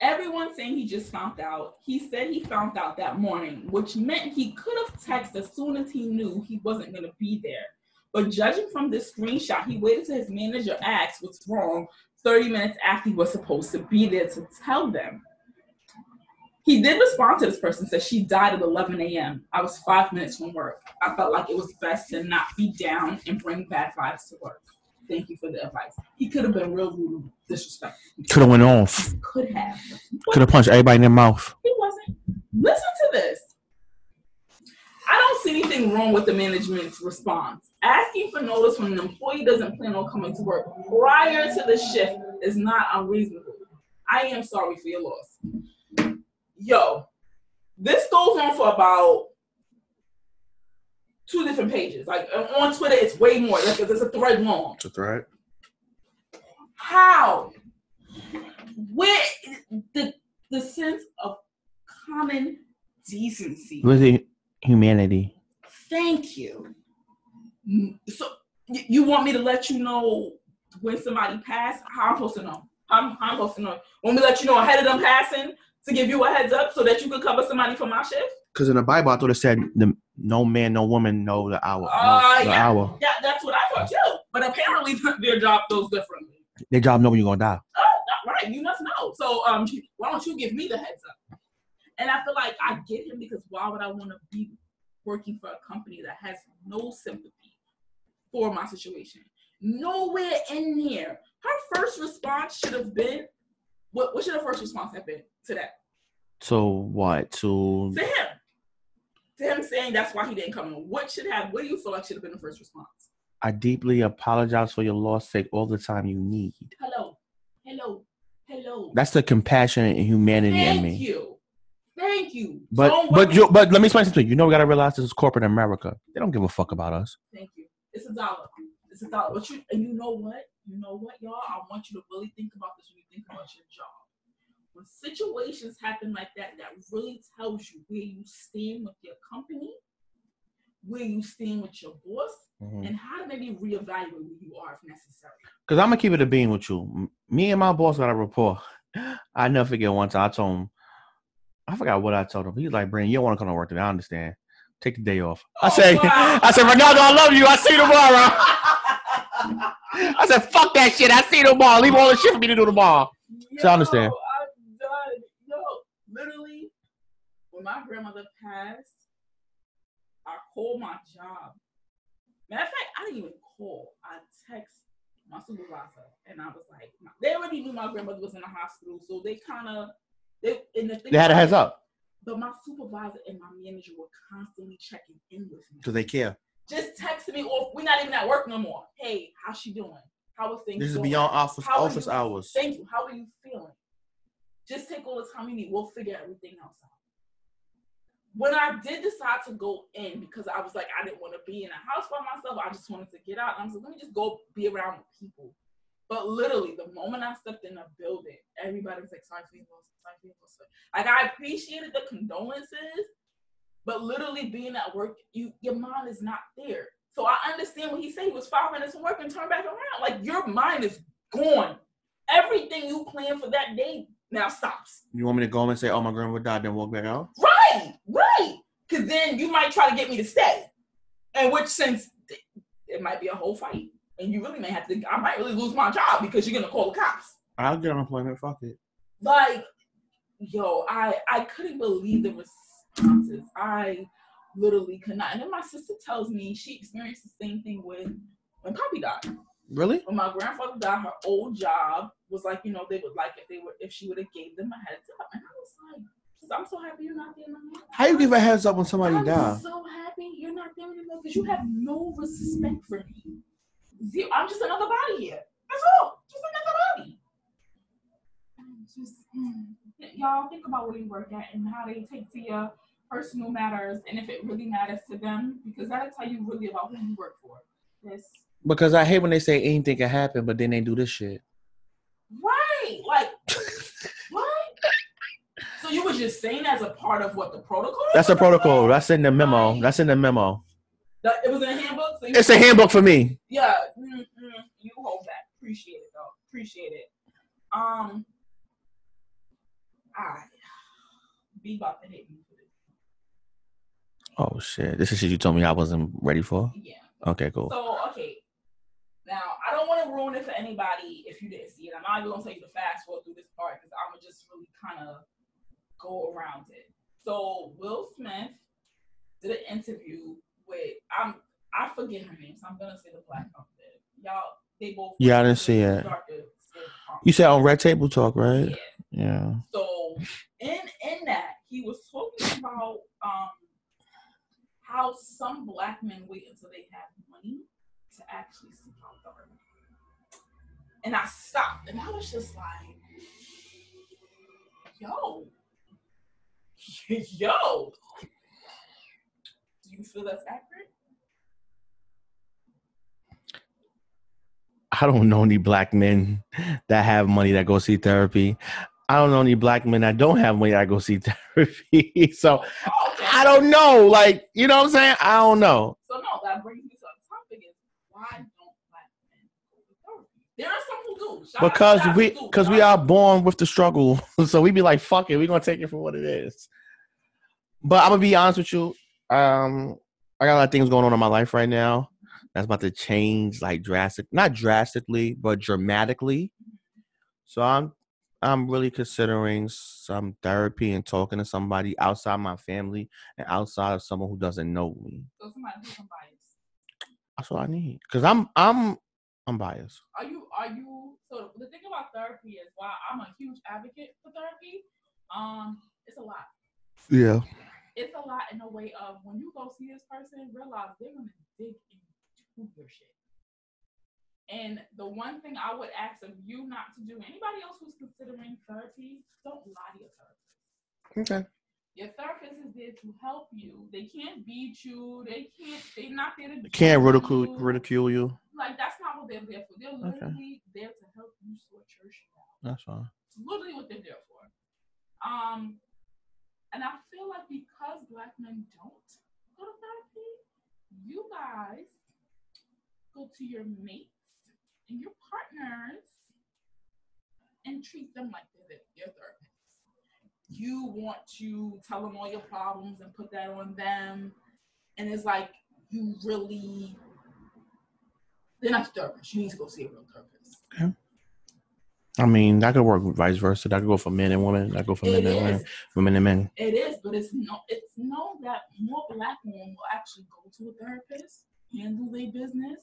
everyone saying he just found out. He said he found out that morning, which meant he could have texted as soon as he knew he wasn't going to be there. But judging from this screenshot, he waited till his manager asked what's wrong 30 minutes after he was supposed to be there to tell them. He did respond to this person, said she died at 11 a.m. I was five minutes from work. I felt like it was best to not be down and bring bad vibes to work. Thank you for the advice. He could have been real rude, and disrespectful. Could have went off. Could have. Could have punched everybody in their mouth. He wasn't. Listen to this. I don't see anything wrong with the management's response. Asking for notice when an employee doesn't plan on coming to work prior to the shift is not unreasonable. I am sorry for your loss. Yo, this goes on for about two different pages. Like on Twitter, it's way more. Like there's a thread long. It's a threat. How? Where the the sense of common decency? with humanity? Thank you. Mm, So you want me to let you know when somebody passed? How I'm supposed to know? How, how I'm supposed to know? Want me to let you know ahead of them passing to give you a heads up so that you could cover somebody for my shift? Because in the Bible, I thought it said the, no man, no woman know the hour. no- Uh, the yeah. hour. Yeah, that's what I thought too. But apparently their job goes differently. Their job know when you're gonna die. Oh, right. You must know. So um, why don't you give me the heads up? And I feel like I get him because why would I want to be working for a company that has no sympathy for my situation? Nowhere in here. Her first response should have been, what? What should her first response have been to that? So what? To To him. To him saying that's why he didn't come in. What should have? What do you feel like should have been the first response? I deeply apologize for your loss. Take all the time you need. Hello, hello, hello. That's the compassion and humanity in me. Thank you. Thank you. But Don't but you but let me explain something. to you. You know we gotta realize this is corporate America. They don't give a fuck about us. Thank you. It's a dollar. It's a dollar. But you and you know what? You know what, y'all? I want you to really think about this when you think about your job. When situations happen like that, that really tells you where you stand with your company, where you stand with your boss, mm-hmm. and how to maybe reevaluate where you are if necessary. Cause I'm gonna keep it a being with you. Me and my boss got a rapport. I never forget one time I told him, I forgot what I told him. He's like, Brandon, you don't want to come to work today. I understand. Take the day off. I Oh, said, wow. I said, Ronaldo, I love you. I see you tomorrow. I said, fuck that shit. I see you tomorrow. Leave all the shit for me to do tomorrow. So I understand. Yo, I'm done. Yo, literally, when my grandmother passed, I called my job. Matter of fact, I didn't even call. I text my supervisor, and I was like, they already knew my grandmother was in the hospital, so they kind of they and the thing They had a heads up But my supervisor and my manager were constantly checking in with me. because they care. Just texting me, or we're not even at work no more. Hey, how's she doing? How are things? This is going? beyond office How office you- hours. Thank you. How are you feeling? Just take all the time you need. We'll figure everything else out. When I did decide to go in because I was like, I didn't want to be in a house by myself. I just wanted to get out. And I was like, let me just go be around people. But literally, the moment I stepped in the building, everybody was like, sorry for loss, sorry for loss. Like I appreciated the condolences, but literally being at work, you your mind is not there. So I understand when he said he was five minutes from work and turned back around. Like your mind is gone. Everything you planned for that day now stops. You want me to go home and say, "Oh, my grandma died," then walk back out? Right, right. Because then you might try to get me to stay, in which sense th- it might be a whole fight, and you really may have to. I might really lose my job because you're gonna call the cops. I'll get unemployment. Fuck it. Like, yo, I I couldn't believe the responses. I literally could not. And then my sister tells me she experienced the same thing with when Poppy died. Really? when my grandfather died, her old job was like, you know, they would like if they were if she would have gave them a heads up. And I was like, I'm so happy you're not there anymore. How you give a heads up when somebody dies? I'm so happy you're not there anymore because you have no respect for me. Zero. I'm just another body here. That's all. Just another body. Just mm. y'all think about where you work at and how they take to your personal matters and if it really matters to them because that'll tell you really about who you work for. This Because I hate when they say anything can happen, but then they do this shit. Right. Like what? So you were just saying as a part of what the protocol? That's a was? protocol. That's in the memo. That's in the memo. That- it was in the handbook. So It's a handbook for me. Yeah. mm, mm, you hold that. Appreciate it though. Appreciate it. Um. I be about to hit me. Oh shit! This is shit you told me I wasn't ready for. Yeah. Okay, cool. So okay. Now I don't want to ruin it for anybody if you didn't see it. I'm not even gonna tell you to fast forward through this part because I'm gonna just really kind of go around it. So Will Smith did an interview with I'm I forget her name, so I'm gonna say the black company. Y'all, they both Yeah, I didn't see it. darker skin tone. You said on Red Table Talk, right? Yeah. Yeah. So in in that he was talking about um how some black men wait until they have money to actually see out therapy. And I stopped and I was just like, yo, yo. Do you feel that's accurate? I don't know any black men that have money that go see therapy. I don't know any black men that don't have money that go see therapy. so Oh, okay. I don't know. Like, you know what I'm saying? I don't know. So no, that brings me to the topic is don't black men go to therapy? There are some who do. Shout Because out we because we are born with the struggle. so we be like, fuck it, we're gonna take it for what it is. But I'm gonna be honest with you. Um, I got a lot of things going on in my life right now. That's about to change like drastic, not drastically, but dramatically. So I'm I'm really considering some therapy and talking to somebody outside my family and outside of someone who doesn't know me. So somebody who's unbiased. That's all I need. Cause I'm I'm I'm biased. Are you are you so the thing about therapy is why I'm a huge advocate for therapy. Um, it's a lot. Yeah. It's a lot in the way of when you go see this person, realize they're gonna dig into your shit. And the one thing I would ask of you not to do, anybody else who's considering therapy, don't lie to your therapist. Okay. Your therapist is there to help you. They can't beat you. They can't. They're not there to. Can't judge ridicule you. ridicule you. Like that's not what they're there for. They're Okay. literally there to help you sort your shit out. That's fine. It's literally what they're there for. Um, and I feel like because black men don't go to therapy, you guys go to your mates and your partners and treat them like they're their therapist. You want to tell them all your problems and put that on them, and it's like you really they're not the therapist. You need to go see a real therapist. Okay. I mean, that could work vice versa. That could go for men and women. That could go for It men and women, women and men. It is, but it's no. It's known that more black women will actually go to a therapist, handle their business,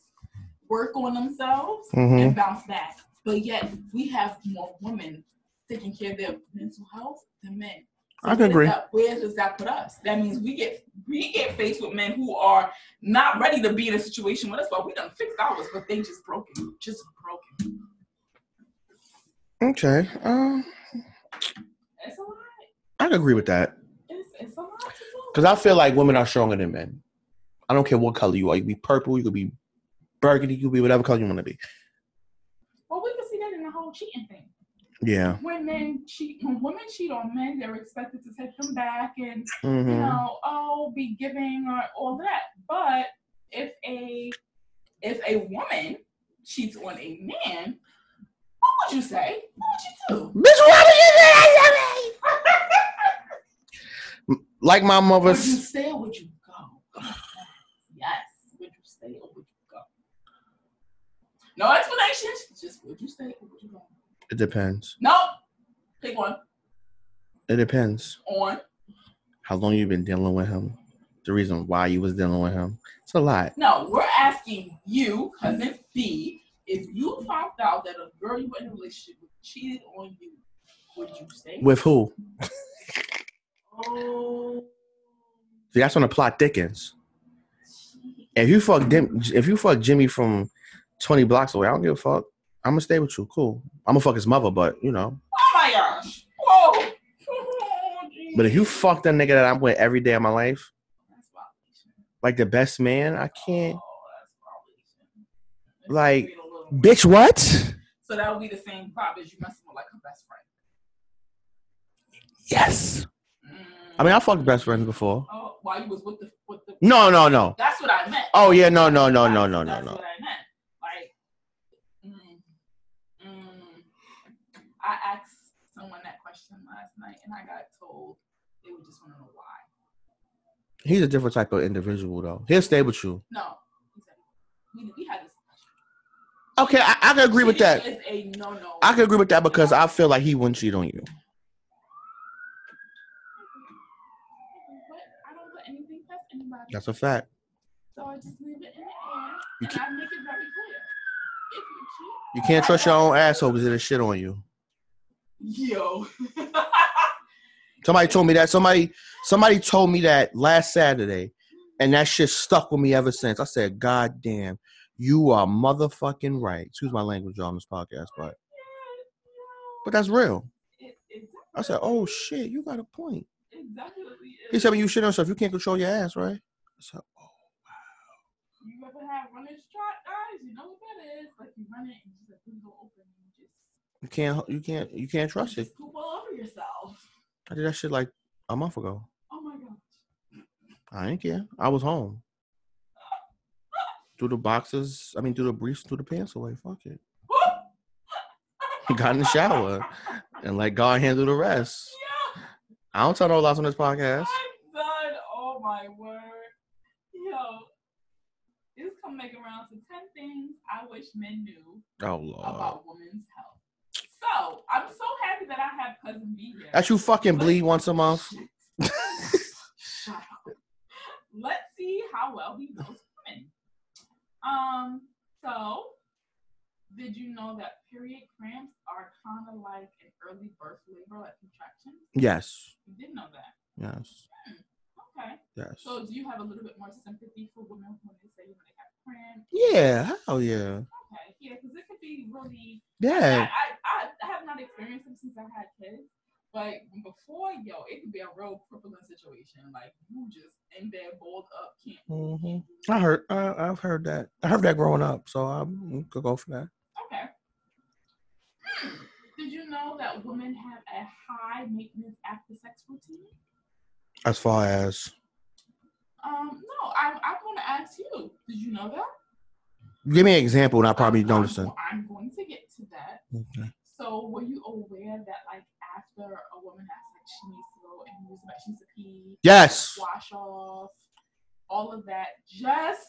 work on themselves, Mhm. and bounce back. But yet we have more women taking care of their mental health than men. I can agree. That, where does that put us? That means we get we get faced with men who are not ready to be in a situation with us, but we done fixed ours, but they just broken, just broken. Okay. Um, It's a lot. I can agree with that It's, it's a lot because I feel like women are stronger than men. I don't care what color you are. You could be purple. You could be burgundy. You could be whatever color you want to be. Well, we can see that in the whole cheating thing. Yeah. when men cheat, when women cheat on men, they're expected to take them back and you hmm know, oh, be giving or all that. But if a if a woman cheats on a man, what would you say? What would you do? Bitch, what would you say? Like my mother Would you stay or would you go? Yes. Would you stay or would you go? No explanations. Just would you stay or would you go? It depends. No. Pick one. It depends. On. How long you've been dealing with him? The reason why you was dealing with him. It's a lot. No, we're asking you, cousin B, if you found out that a girl you were in a relationship with cheated on you, would you stay? With who? oh, See, that's when the plot thickens. If you fuck Dim, if you fuck Jimmy from twenty blocks away, I don't give a fuck. I'm gonna stay with you. Cool. I'm gonna fuck his mother, but you know. Oh my gosh. Whoa. Oh, But if you geez. fuck that nigga that I'm with every day of my life, That's like the best man, I can't. Oh, that's Like, little- Bitch, what? So that would be the same vibe as you messing with like her best friend. Yes. Mm. I mean, I fucked best friends before. oh, while you was with the with the. No, no, no. That's what I meant. Oh yeah, no, no, no, That's- no, no, no, that's no. what I meant. Like, mm, mm. I asked someone that question last night, and I got told they would just want to know why. He's a different type of individual, though. He'll stay with you. No, we, we had this. Okay, I, I can agree with that. A no no. I can agree with that because I feel like he wouldn't cheat on you. But I don't put anything past anybody. That's a fact. so I just leave it in the air, You and I make it very clear. If you cheat, You can't trust your own asshole because it'll shit on you. yo. Somebody told me that. Somebody somebody told me that last Saturday, and that shit stuck with me ever since. I said, God damn, you are motherfucking right. Excuse my language on this podcast, but but that's real. I said, oh shit, you got a point. Exactly. He said when you shit on yourself, you can't control your ass, right? I said, oh, You ever have runner's trot, guys? You know what that is. Like you run it and just like things don't open and you just you can't you can't you can't trust it. just poop all over yourself. I did that shit like a month ago. Oh my gosh. I didn't care. I was home. Threw the boxes, I mean threw the briefs, threw the pants away. Fuck it. Got in the shower and let God handle the rest. Yeah, I don't tell no lies on this podcast. I'm done. Oh my word. Yo, it's come make around to 10 things I wish men knew Oh Lord. about women's health. So I'm so happy that I have cousin B here. That you fucking bleed once a month. Shut up. Let's see how well he knows women. Um, so did you know that period cramps are kind of like an early birth labor, like contractions? Yes. You did know that. Yes. Okay. Yes. So do you have a little bit more sympathy for women when they say they have cramps? Yeah. Hell yeah. Okay. Yeah, because it could be really Yeah. I, I, not experienced them since I had kids, but before, yo, it could be a real crippling situation. Like you just in bed, balled up, can't. Mhm. I heard. I, I've heard that. I heard that growing up, so I could go for that. Okay. Hmm. Did you know that women have a high maintenance after sex routine? As far as Um, no, I, I'm going to ask you. Did you know that? give me an example, and I probably I'm- noticed it. I'm going to get to that. Okay. So, were you aware that, like, after a woman has like she needs to go and use. She needs to pee, Yes. wash off, all of that, just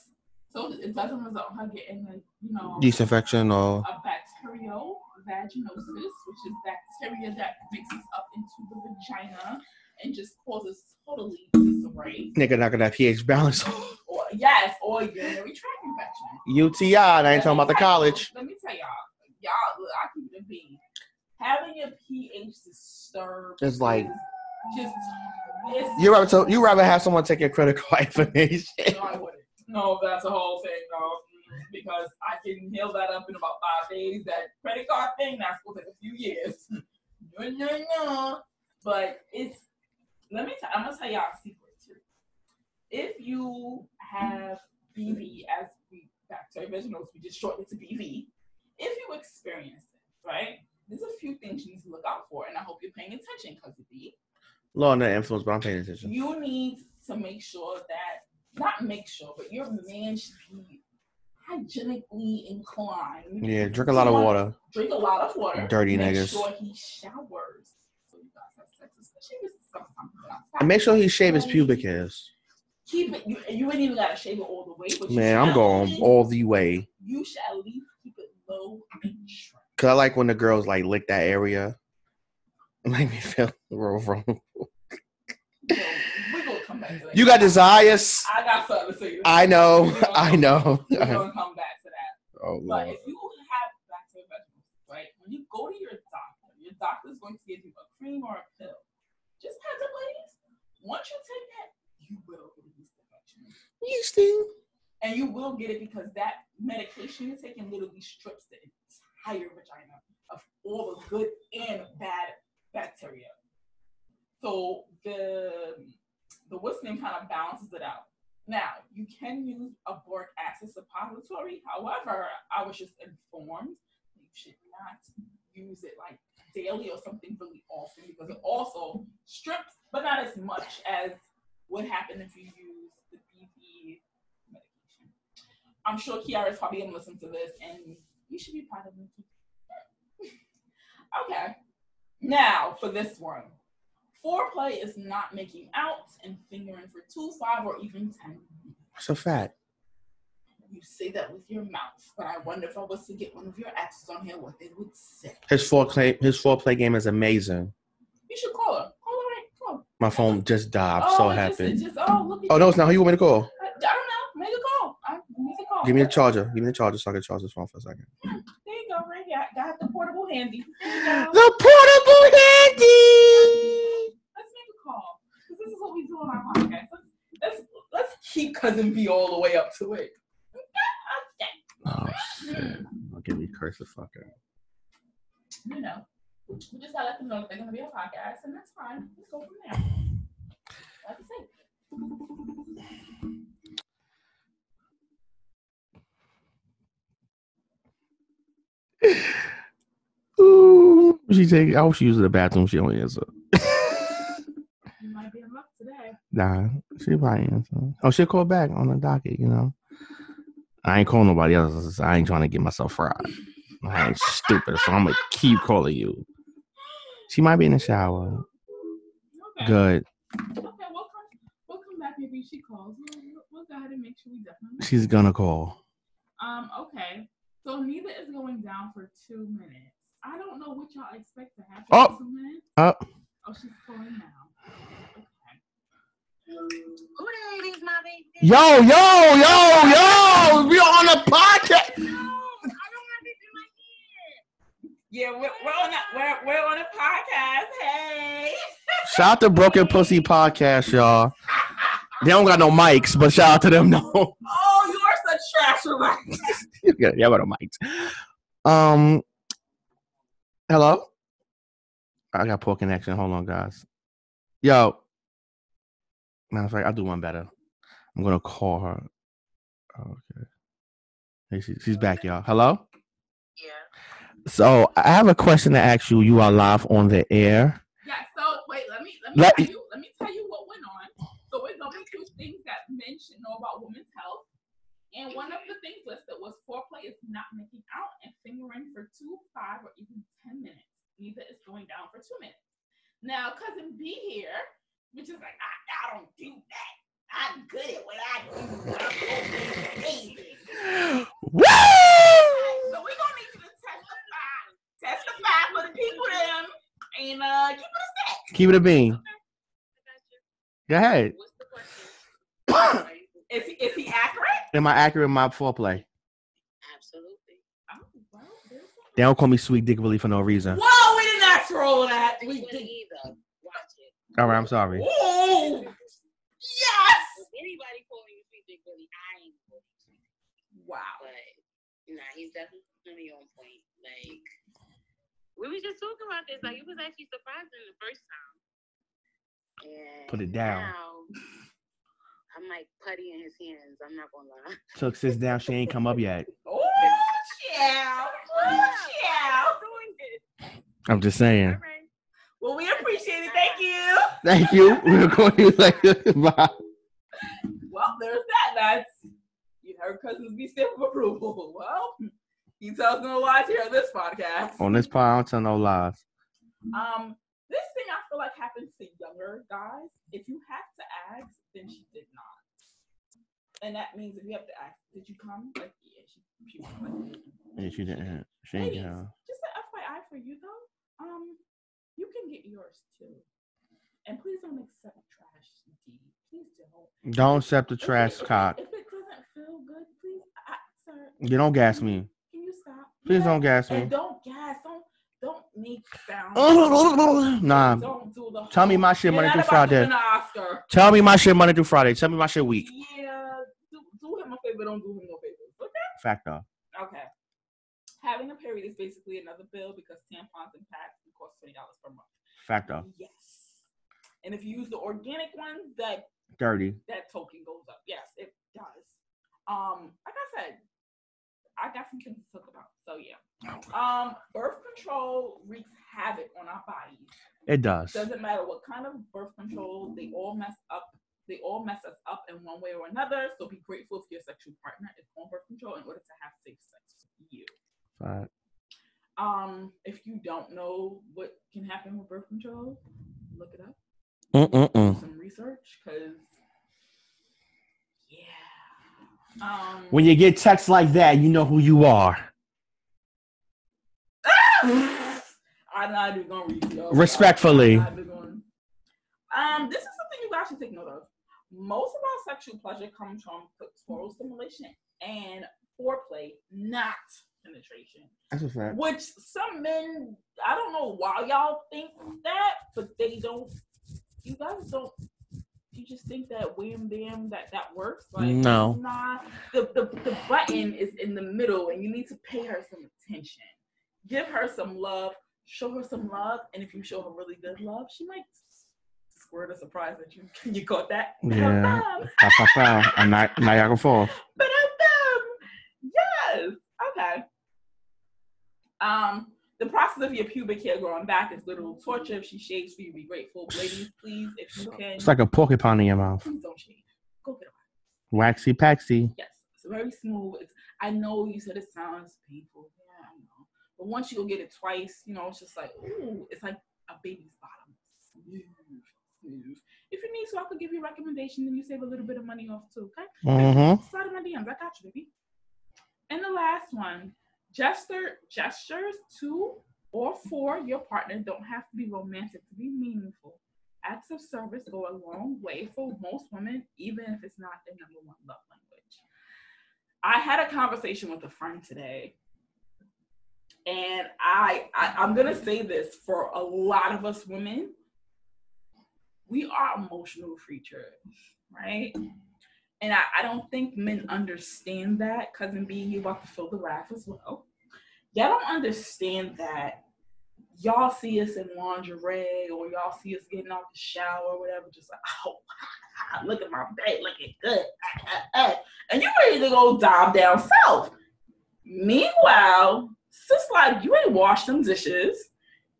so it doesn't result in her getting a you know Disinfection or a bacterial vaginosis, which is bacteria that mixes up into the vagina and just causes totally disarray. nigga knocking that pH balance. Or yes, or urinary tract infection. UTI. And I ain't talking about the college. Let me tell y'all, y'all, look, I keep it a bean. Having your pH disturbed It's like- just it's You rather you rather have someone take your credit card information. No, I wouldn't. No, that's a whole thing, though. Because I can heal that up in about five days. That credit card thing, that's gonna take a few years. no, no, no. But it's let me tell I'm gonna tell y'all a secret too. If you have BV as we bacteria vaginosis, we just shorten it to BV. If you experience it, right? There's a few things you need to look out for, and I hope you're paying attention because of the Law on that influence, but I'm paying attention. you need to make sure that not make sure, but your man should be hygienically inclined. Yeah, drink a lot of water. Drink a lot of water. Dirty make niggas. Sure he showers. So you guys have sex, especially. And make sure he shave his pubic hairs. Keep it. You, you ain't even gotta shave it all the way. Man, I'm going least- all the way. You should at least low and. Cause I like when the girls like lick that area. It make me feel real wrong. So we're gonna come back to that. You got desires. I got something to say. I know. I know. We're gonna come back to that. Oh But lord. if you have bacterial vaginosis, right, when you go to your doctor, your doctor is going to give you a cream or a pill. Just heads up, ladies. Once you take that, you will get a yeast infection. Yeasting. And you will get it because that medication you're taking literally strips the entire vagina of all the good and bad bacteria. So the the what's name kind of balances it out. Now you can use a boric acid suppository. However, I was just informed you should not use it like daily or something really often because it also strips, but not as much as would happen if you use the BV medication. I'm sure Kiara is probably gonna listen to this, and you should be proud of me. okay. Now for this one. Foreplay is not making out and fingering for two, five, or even ten. That's a fact. You say that with your mouth, but I wonder if I was to get one of your exes on here, what they would say. His foreplay his foreplay game is amazing. You should call her. Call her right. Call. My phone just died. I'm oh, so happy. Just, just, oh, Oh no, it's not. Who you want me to call? I, I don't know. Make a call. I make a call. Give me the charger. Give me the charger so I can charge this phone for a second. Hmm, there you go. Right here. I got the portable handy. There you go. The portable handy. Let's make a call. 'Cause This is what we do on our podcast. Let's, let's, let's keep cousin B all the way up to it. Oh shit! I'll give me curse the fuck out. You know, we just gotta let them know that they're gonna be on podcast, and that's fine. Let's go from there. Like I say. Ooh, she take. I hope she uses the bathroom. She don't answer. You might be in luck today. Nah, she probably answer. Oh, she'll call back on the docket. You know, I ain't calling nobody else. I ain't trying to get myself fried. I ain't stupid, so I'm gonna keep calling you. She might be in the shower. Okay. Good. Okay, we'll come, we'll come back maybe she calls. We'll, we'll, go ahead and make sure we definitely. She's gonna call. Um, okay. So neither is going down for two minutes. I don't know what y'all expect to happen Oh. in two minutes. Up. Oh, she's calling now. Okay. Who the hell is my baby? Yo, yo, yo, yo! We are on the podcast. No, I don't have it in my head. Yeah, we're, we're on a we're, we're on a podcast. Hey. Shout out to Broken Pussy Podcast, y'all. They don't got no mics, but shout out to them. No, Oh, you are such trash, right? yeah, yeah, got no mics. Um, hello. I got poor connection. Hold on, guys. Yo, matter of fact, I'll do one better. I'm gonna call her. Okay. Hey, she, she's back, y'all. Hello. Yeah. So I have a question to ask you. You are live on the air. Yeah. So wait, let me let me Let- tell you let me tell you what went on. So we're going through things that men should know about women's health. And one of the things listed was foreplay is not making out and fingering for two, five, or even ten minutes. Neither is going down for two minutes. Now, cousin B here, which is like, I, I don't do that. I'm good at what I do. I'm amazing. Woo! So we're gonna need you to testify. Testify for the people them and uh keep it a stack. Keep it a bean. I. Go ahead. What's the question? Is he is he accurate? Am I accurate in my foreplay? Absolutely. Oh, well, They don't call me sweet dick really for no reason. Whoa, we didn't ask for all that. We We didn't did. either. Watch it. All right, I'm sorry. Whoa! Yes! Anybody calling you sweet dick Willie, I ain't calling you. Wow. But nah, he's definitely on point. Like we was just talking about this. Like it was actually surprising the first time. And Put it down. Now, I'm like putty in his hands. I'm not gonna lie. Took sis down. She ain't come up yet. Oh, child. Oh, child. I'm just All saying. Well, we appreciate it. Thank you. Thank you. We're going to like bye. Well, there's that. That's you heard cousins be stamp of approval. Well, he tells no lies here on this podcast. On this part, I don't tell no lies. Um, this thing I feel like happens to younger guys. If you have to ask, then she did not. And that means if you have to ask, did you come? Like, yeah, she, she like, Yeah, she didn't. She ain't Ladies, just an FYI for you though, um, you can get yours too. And please don't accept trash D. Please don't. Don't accept the trash if it- cock. If it doesn't feel good, please, I, sir, You don't gas me. can you stop? Please Yeah, don't gas me. And don't gas. Don't don't make sounds. Nah. Don't do the. Tell me my shit Monday through Friday. win an Oscar. Tell me my shit Monday through Friday. Tell me my shit week. Yeah, do, do him a favor. Don't do him no favors. Okay. Factor. Okay. Having a period is basically another bill because tampons and pads can cost twenty dollars per month. Factor. Yes. And if you use the organic ones, that Dirty. that token goes up. Yes, it does. Um, like I said, I got some things to talk about. So yeah. Um, birth control wreaks havoc on our bodies. It does. Doesn't matter what kind of birth control, they all mess up. They all mess us up in one way or another. So be grateful if your sexual partner is on birth control in order to have safe sex with you. Fact. Um, if you don't know what can happen with birth control, look it up. Mm-mm-mm. Do some research, cause yeah. Um, When you get texts like that, you know who you are. I'm not even gonna read it. Respectfully. I'm not even gonna- Um, this is something you guys should take note of. Most of our sexual pleasure comes from clitoral stimulation and foreplay, not penetration. That's a fact. Which some men, I don't know why y'all think that, but they don't. You guys don't. You just think that wham bam that that works. Like No. nah. The, the the button is in the middle, and you need to pay her some attention. Give her some love. Show her some love, and if you show her really good love, she might squirt a surprise at you. You caught that? Yeah. Ba-dum-bum. Pow, pow, pow. And Ni- Niagara Falls. Ba-dum-bum. Okay. Um, the process of your pubic hair growing back is literal torture. If she shaves for you, be grateful. Ladies, please, if you can, It's like a porcupine in your mouth. please don't shave. Go get a Waxy paxy. Yes, it's very smooth. It's, I know you said it sounds painful. Yeah, I know. But once you go get it twice, you know, it's just like, ooh, it's like a baby's bottom. Smooth, smooth. If you need so, I could give you a recommendation and you save a little bit of money off too, okay? Mm-hmm. Slide in my DMs. I got you, baby. And the last one, gesture gestures to or for your partner don't have to be romantic to be meaningful. Acts of service go a long way for most women, even if it's not their number one love language. I had a conversation with a friend today, and I, I I'm gonna say this for a lot of us women, we are emotional creatures, right? And I, I don't think men understand that. Cousin B, you about to feel the wrath as well. Y'all don't understand that y'all see us in lingerie or y'all see us getting out the shower or whatever, just like, oh, look at my babe, looking good. ah, ah, ah." And you ready to go dive down south. Meanwhile, sis like, you ain't washed them dishes.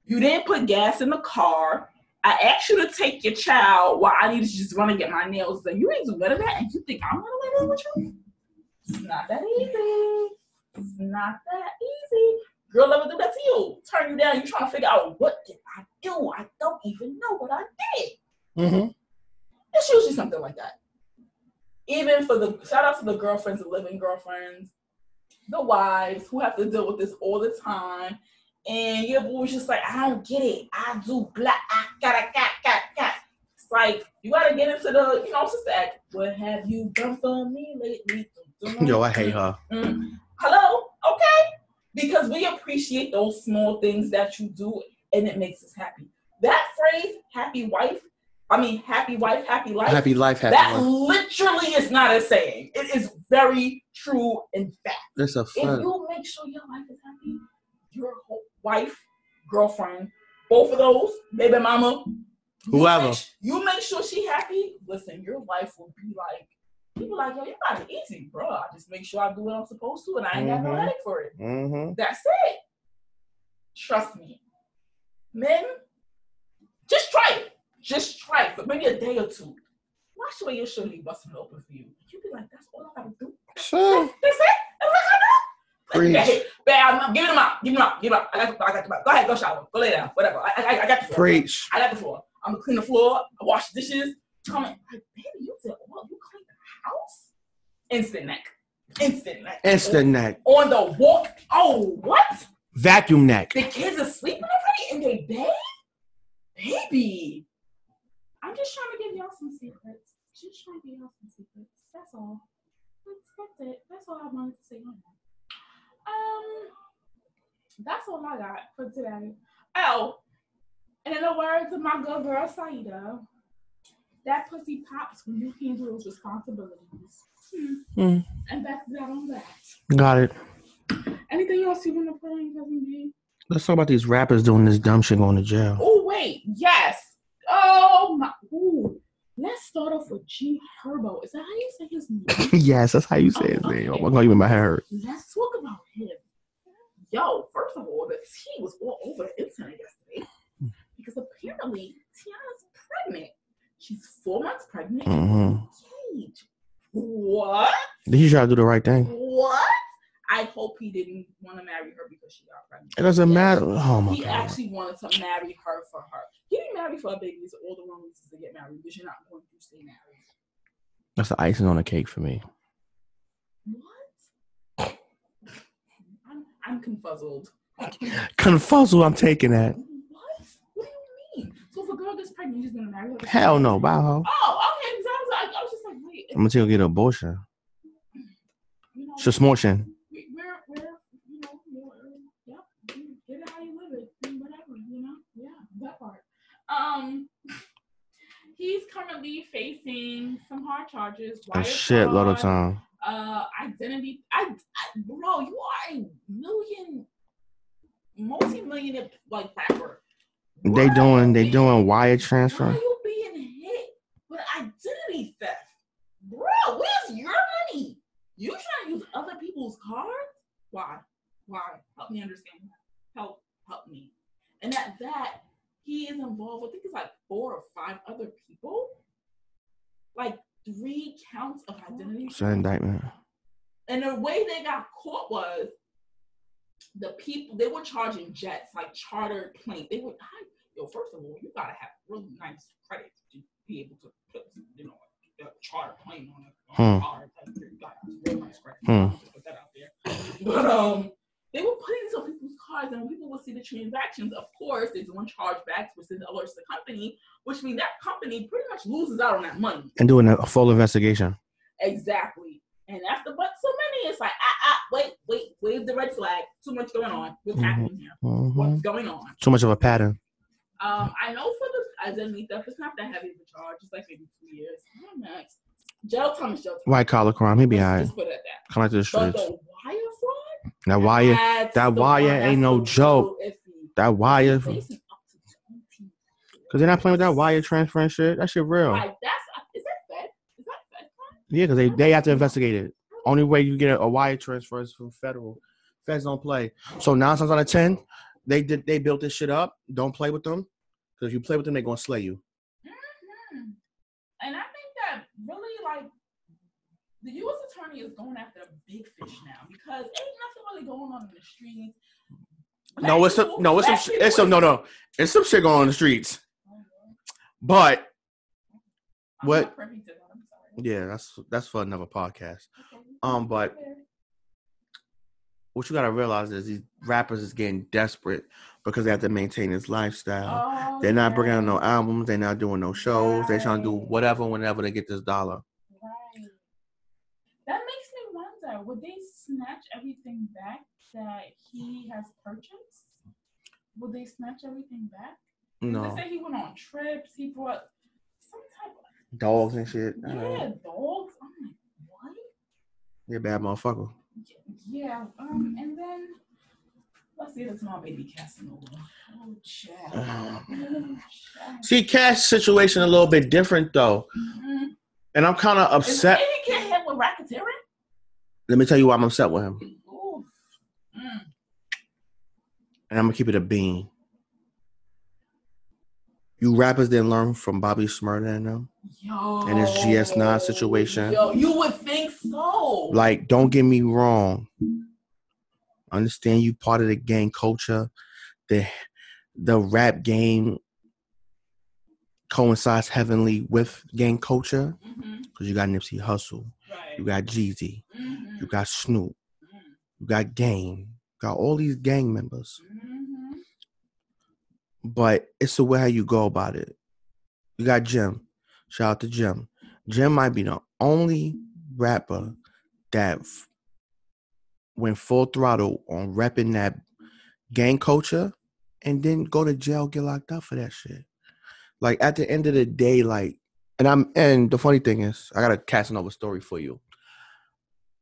You didn't put gas in the car. I asked you to take your child while I need to just run and get my nails done. You ain't do none of that, and you think I'm gonna let in with you? It's not that easy. It's not that easy. Girl ever do that to you? Turn you down. You trying to figure out what did I do? I don't even know what I did. Mm-hmm. It's usually something like that. Even for the shout out to the girlfriends, the living girlfriends, the wives who have to deal with this all the time. And your boy's just like, I don't get it. I do black. I gotta got got got. It's like you gotta get into the, you know, sister act. What have you done for me lately? Yo, I hate her. Mm. Hello, okay? Because we appreciate those small things that you do, and it makes us happy. That phrase, "happy wife," I mean, "happy wife, happy life." Happy life, happy that life. literally is not a saying. It is very true and fact. That's a If you make sure your life is happy, your whole wife, girlfriend, both of those, baby mama, you Whoever. make- you make sure she happy. Listen, your life will be like people like yo, you got it easy, bro. I just make sure I do what I'm supposed to, and I ain't got no Mhm. headache for it. Mm-hmm. That's it. Trust me, men. Just try it. Just try it for maybe a day or two. Watch the way your shirt be busting open for you. You be like, that's all I gotta do. Sure. That's it. That's what I do. Preach. Babe, I'm, I'm giving them out. Give them out. Give them out. I got, the, I got out. Go ahead, go shower. Go lay down. Whatever. I, I, I got the floor. Preach. I got the floor. I'm gonna clean the floor. I wash the dishes. Tell me, like, baby, you did all. You clean the house. Instant neck. Instant neck. Instant neck. On the walk. Oh, what? Vacuum neck. The kids are sleeping already and they bed? Baby. I'm just trying to give y'all some secrets. Just trying to give y'all some secrets. That's all. That's, that's it. That's all I wanted to say on that. Um, that's all I got for today. Oh, and in the words of my good girl Saida, that pussy pops when you handle those responsibilities. Hmm. Hmm. And that's that on that. Got it. Anything else you want to put on, cousin B? Let's talk about these rappers doing this dumb shit going to jail. Oh wait, yes. Oh my. Ooh. Let's start off with G Herbo. Is that how you say his name? yes, that's how you say his name. I'm gonna give my hair. Let's talk about him. Yo, first of all, the tea was all over the internet yesterday because apparently Taina's pregnant. She's four months pregnant. Mm-hmm. What? Did he try to do the right thing? What? I hope he didn't want to marry her because she got pregnant. It doesn't matter. Oh my he god. actually wanted to marry her for her. Getting married for a baby is all the wrong reasons to get married because you're not going to stay married. That's the icing on the cake for me. What? I'm I'm confuzzled. Confuzzle, I'm taking that. What? What do you mean? So if a girl gets pregnant, you're just gonna marry her? Hell no, bye ho. Oh, okay. Because I was like, I was just like, wait. I'm gonna take her get an abortion. you know, we're we're you know we're, yeah, you get it how you live it, and whatever you know. Yeah, that part. Um, he's currently facing some hard charges. A wire shitload of time. uh identity I, I bro you are a million multi-millionaire like rapper. They're doing they doing wire why transfer. are you being hit with identity theft? Bro where's your money? You trying to use other people's cards? Why? Why? Help me understand. Help help me. And at that he is involved i think it's like four or five other people like three counts of identity It's an indictment. And the way they got caught was the people they were charging jets, like chartered planes. They were I, yo, first of all, you gotta have really nice credit to be able to put you know a charter plane on a, on a Hmm. car. Like, you gotta have really nice credit. Hmm. Put that out there. But um they were putting these on people's cars, and when people would see the transactions, of course, they're doing chargebacks, which then alerts the company, which means that company pretty much loses out on that money. And doing a full investigation. Exactly. And after but so many, it's like, ah, ah, wait, wait, wave the red flag. Too much going on. What's Mhm. happening here? Mhm. What's going on? Too much of a pattern. Um, I know for the identity theft, it's not that heavy of a charge. It's like maybe two years. Jail time is jail time. White collar crime. He be just put it at that. Come back to the But streets. the wire fraud? That wire. that's that wire ain't no joke. That wire. Cause facing up to 20 they're not playing with that wire transfer and shit. That shit real. Like, is that Fed? Is that Fed? Yeah, because they, they have to investigate it. Only way you get a, a wire transfer is from federal. Feds don't play. So nine times out of ten, they did they built this shit up. Don't play with them. Because if you play with them, they're gonna slay you. Mhm. And I think that really like the U.S. attorney is going after big fish now because ain't nothing really going on in the streets. No, it's some, no, it's some, sh- it's some, no, no, it's some shit going on in the streets. But I'm what- that, yeah, that's that's for another podcast. Um, but what you gotta realize is these rappers is getting desperate because they have to maintain this lifestyle. Oh, They're not bringing out no albums. They're not doing no shows. They're trying to do whatever whenever they get this dollar. Right. That makes me wonder, would they snatch everything back that he has purchased? Will they snatch everything back? No They say he went on trips, he brought some type of dogs and shit. Uh, yeah, dogs. I'm like, what? You're a bad motherfucker. Yeah, um, and then let's see, that's my baby Casanova. Oh, child. Uh, Oh, child. See, Cash situation a little bit different though, Mhm. and I'm kind of upset. he get hit with racketeering? Let me tell you why I'm upset with him, Mm. and I'm gonna keep it a bean. You rappers didn't learn from Bobby Shmurda and them. Yo. And his GS9 situation. Yo, you would think so. Like, don't get me wrong. Understand you part of the gang culture. The the rap game coincides heavily with gang culture because you got Nipsey Hussle, Right. you got Jeezy, Mhm. you got Snoop, Mhm. you got Game, got all these gang members. Mhm. But it's the way how you go about it. You got Jim. Shout out to Jim. Jim might be the only rapper that f- went full throttle on repping that gang culture and then go to jail, get locked up for that shit. Like at the end of the day, like, and I'm and the funny thing is, I got a Casanova story for you.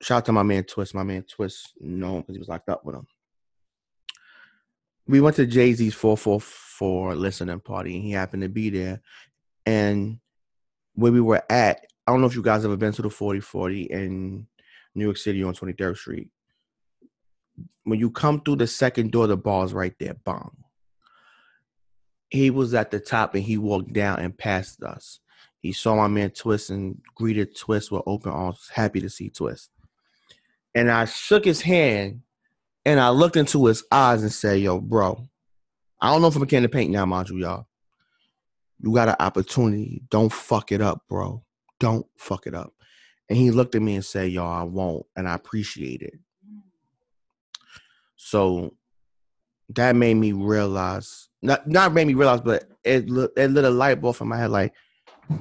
Shout out to my man Twist. My man Twist, known because he was locked up with him. We went to Jay Z's 444 listening party, and he happened to be there. And where we were at, I don't know if you guys ever been to the 40/40 in New York City on 23rd Street. When you come through the second door, the bar's right there. Bong. He was at the top and he walked down and passed us. He saw my man Twist and greeted Twist with open arms, happy to see Twist. And I shook his hand and I looked into his eyes and said, Yo, bro, I don't know if I'm a can of paint now, mind you, y'all. You got an opportunity. Don't fuck it up, bro. Don't fuck it up. And he looked at me and said, Yo, I won't. And I appreciate it. So that made me realize, not not made me realize, but it it lit a light bulb in my head. Like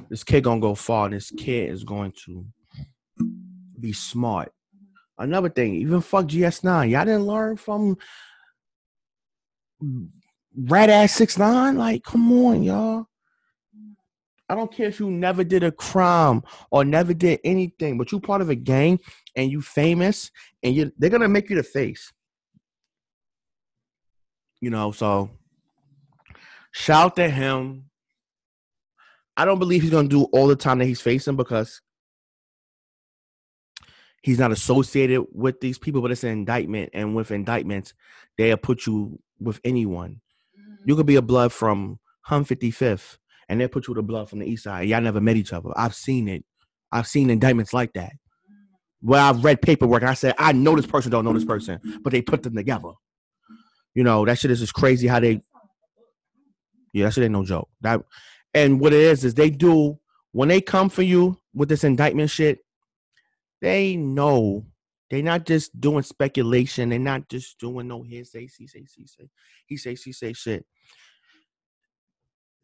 this kid gonna go far. This kid is going to be smart. Another thing, even fuck GS9. Y'all didn't learn from Rat Ass Six Nine. Like, come on, y'all. I don't care if you never did a crime or never did anything, but you part of a gang and you famous, and you they're gonna make you the face. You know, so shout to him. I don't believe he's gonna do all the time that he's facing because he's not associated with these people, but it's an indictment, and with indictments, they'll put you with anyone. You could be a blood from Hum 55th, and they'll put you with a blood from the East Side. Y'all never met each other. I've seen it. I've seen indictments like that. Where I've read paperwork and I said, I know this person don't know this person, but they put them together. You know, that shit is just crazy how they yeah, that shit ain't no joke. That and what it is is they do when they come for you with this indictment shit, they know they're not just doing speculation. They're not just doing no hearsay, he say, he say, he say, she say shit.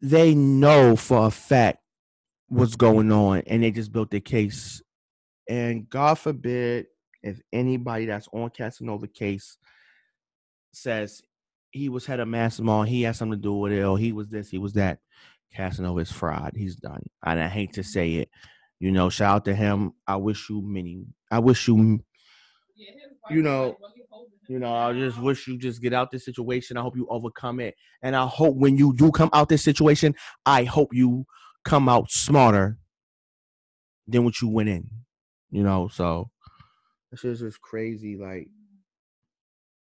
They know for a fact what's going on, and they just built their case. And God forbid if anybody that's on Casanova case says he was head of Massimo, he had something to do with it, or he was this, he was that. Casanova is fried. He's done. And I hate to say it. You know, shout out to him. I wish you many. I wish you you know, you know, I just wish you just get out this situation. I hope you overcome it. And I hope when you do come out this situation, I hope you come out smarter than what you went in. You know, so this is just crazy. Like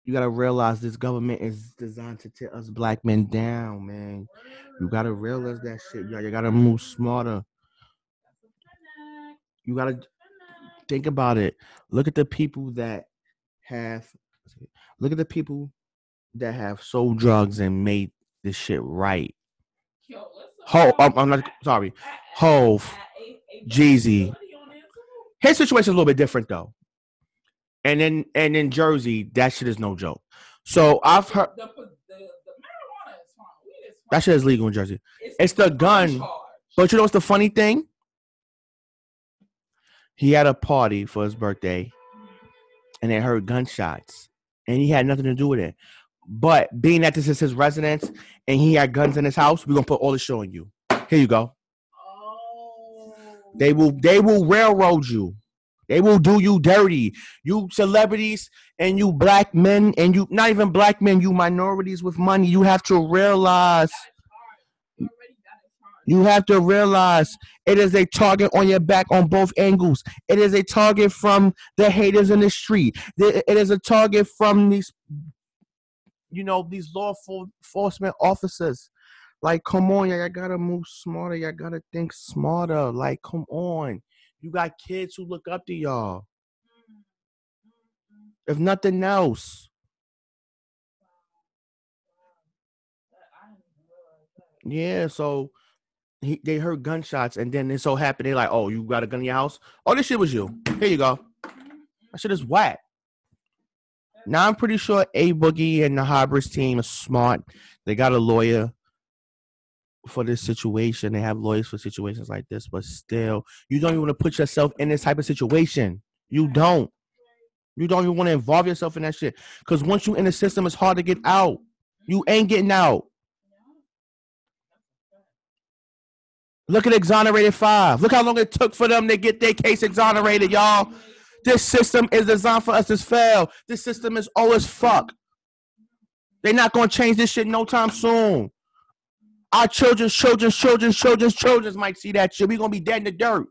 you gotta realize this government is designed to tear us black men down, man. You gotta realize that shit, y'all. You gotta move smarter. You gotta think about it. Look at the people that have look at the people that have sold drugs and made this shit right. Ho, I'm, I'm not sorry. Hove, Jeezy. His situation is a little bit different though. And then and in Jersey, that shit is no joke. So I've heard The, the, the marijuana is fine. Weed is fine. that shit is legal in Jersey. it's the gun. charge. But you know what's the funny thing? He had a party for his birthday and they heard gunshots. And he had nothing to do with it. But being that this is his residence and he had guns in his house, we're gonna put all the show on you. Here you go. Oh. They will they will railroad you. They will do you dirty. You celebrities and you black men and you not even black men, you minorities with money. You have to realize You have to realize it is a target on your back on both angles. It is a target from the haters in the street. It is a target from these you know, these law enforcement officers. Like, come on, y'all gotta move smarter. Y'all gotta think smarter. Like, come on. You got kids who look up to y'all. Mm, mm, mm. If nothing else. I didn't even realize that. Yeah, so he, they heard gunshots, and then it so happened they like, oh, you got a gun in your house? Oh, this shit was you. Here you go. That shit is whack. Now I'm pretty sure A Boogie and the Harbors team is smart. They got a lawyer for this situation. They have lawyers for situations like this, but still, you don't even want to put yourself in this type of situation. You don't. You don't even want to involve yourself in that shit. Because once you're in the system, it's hard to get out. You ain't getting out. Look at exonerated five. Look how long it took for them to get their case exonerated, y'all. This system is designed for us to fail. This system is always fuck. They're not gonna change this shit no time soon. Our children's children's children's children's children's might see that shit. we gonna be dead in the dirt.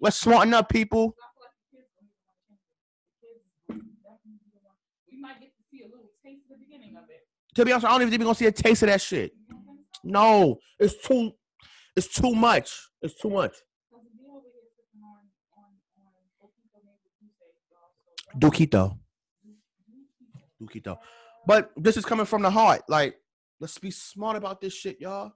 Let's smarten up, people. To be honest, I don't even think we're gonna see a taste of that shit. No, it's too it's too much. It's too much. Dukito. Dukito. But this is coming from the heart. Like, let's be smart about this shit, y'all.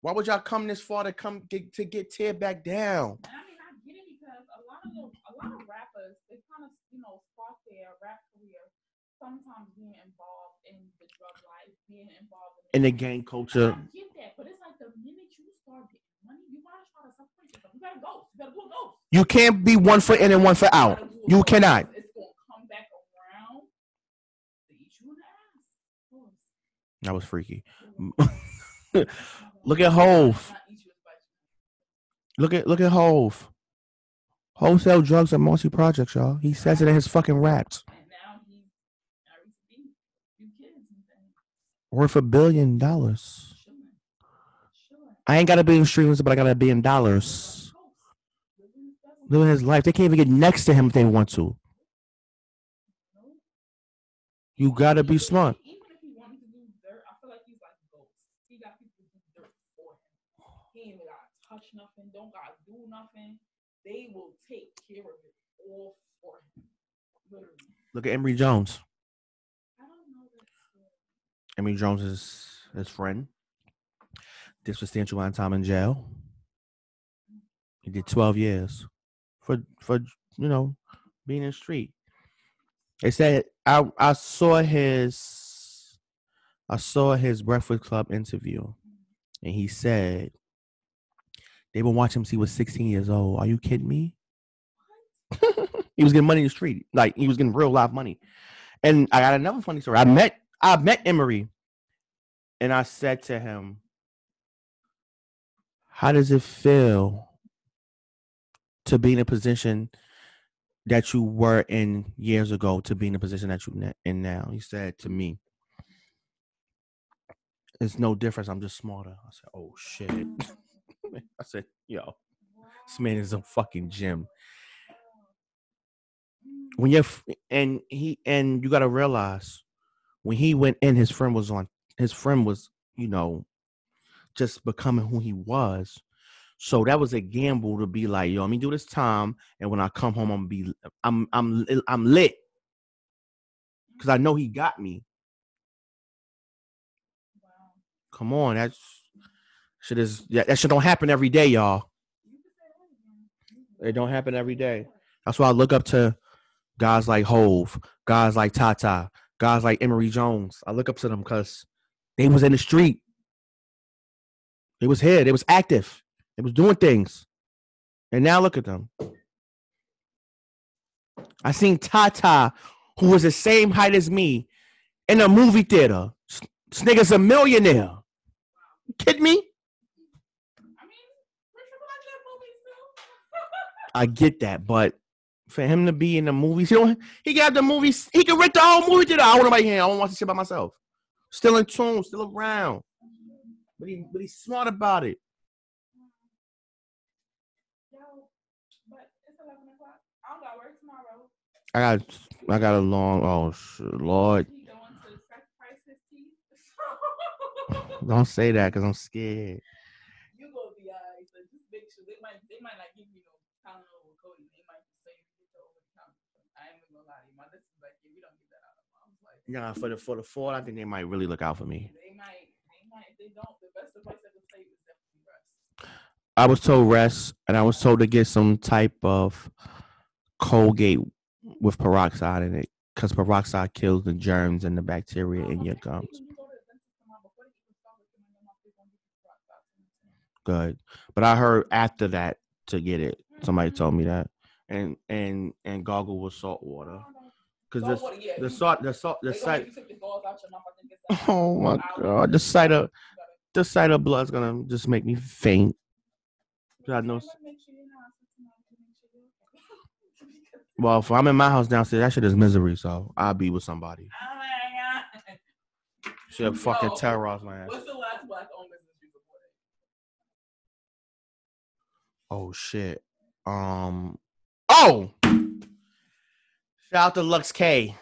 Why would y'all come this far to come get, to get teared back down? And I mean, I get it because a lot of the, a lot of rappers, they kind of, you know, start their rap career sometimes being involved in the drug life, being involved In in, the gang culture, I get that, but it's like the minute you start getting money, you gotta try to separate yourself. You gotta go. You gotta do a ghost. you can't be one foot in and one foot out. gotta do a You cannot. It's gonna come back around to eat you in the ass. Of course. That was freaky. Look at Hove. Look at look at Hove. Wholesale drugs at multi projects, y'all. He says it in his fucking raps. Worth a billion dollars. I ain't got a billion streams, but I got a billion dollars. Living his life. They can't even get next to him if they want to. You gotta be smart. Even if he wanted to do dirt, I feel like he's like ghost. He got people to do dirt for him. He ain't even gotta touch nothing, don't gotta do nothing. They will take care of it all for him. Literally. Look at Emory Jones. I don't know that story. Emory Jones is his friend. Did substantial amount of time in jail. He did 12 years for for you know being in the street. They said I I saw his I saw his Breakfast Club interview, and he said they been watching him since he was 16 years old. Are you kidding me? he was getting money in the street, like he was getting real live money. And I got another funny story. I met I met Emory, and I said to him, "How does it feel to be in a position that you were in years ago to be in the position that you're in now?" He said to me, "It's no difference. I'm just smarter." I said, "Oh shit." I said, yo, this man is a fucking gym. When you're and he and you gotta realize when he went in, his friend was on. His friend was, you know, just becoming who he was. So that was a gamble to be like, yo, let me do this time, and when I come home, I'm be, I'm, I'm, I'm lit, because I know he got me. Wow. Come on, that's shit is yeah, that shit don't happen every day, y'all. It don't happen every day. That's why I look up to guys like Hove, guys like Tata, guys like Emory Jones. I look up to them because they was in the street. They was here. They was active. They was doing things. And now look at them. I seen Tata, who was the same height as me, in a movie theater. This this nigga's a millionaire. You kidding me? I mean, Rich Triple H movies too. I get that, but for him to be in the movies, he don't. He got the movies. He can rent the whole movie theater. I want nobody here. I want to watch this shit by myself. Still in tune, still around. But he, but he's smart about it. Yo, but it's eleven o'clock. I got. I got, a long. Oh shit, Lord, He going to sacrifice his teeth. don't say that because I'm scared. you gonna be alright. So just make sure they might they might not give you no Tylenol with Cody. They might just say you get your over the counter. I ain't even gonna lie to you. My this is like yeah, we don't give that out. I was like, Nah, for the for the fall, I think they might really look out for me. they might they might if they don't. The best advice I can say is definitely rest. I was told rest, and I was told to get some type of Colgate with peroxide in it, because peroxide kills the germs and the bacteria oh, in your gums. When you go to the dentist tomorrow, before they even start with you in your mouth, they gonna give you peroxide in it. Good, but I heard after that to get it. Somebody told me mm-hmm. that, and and and goggle with salt water, because Salt the yeah, the salt the salt the sight. make you take the gauze out your mouth. I think it's Oh my god, the sight of the sight of blood's gonna just make me faint. God knows. Well, if I'm in my house downstairs, that shit is misery. So I'll be with somebody. She'll fucking Yo, terrorize my ass. What's the last black owned business you supported? Oh shit. Um. Oh. Shout out to Lux K.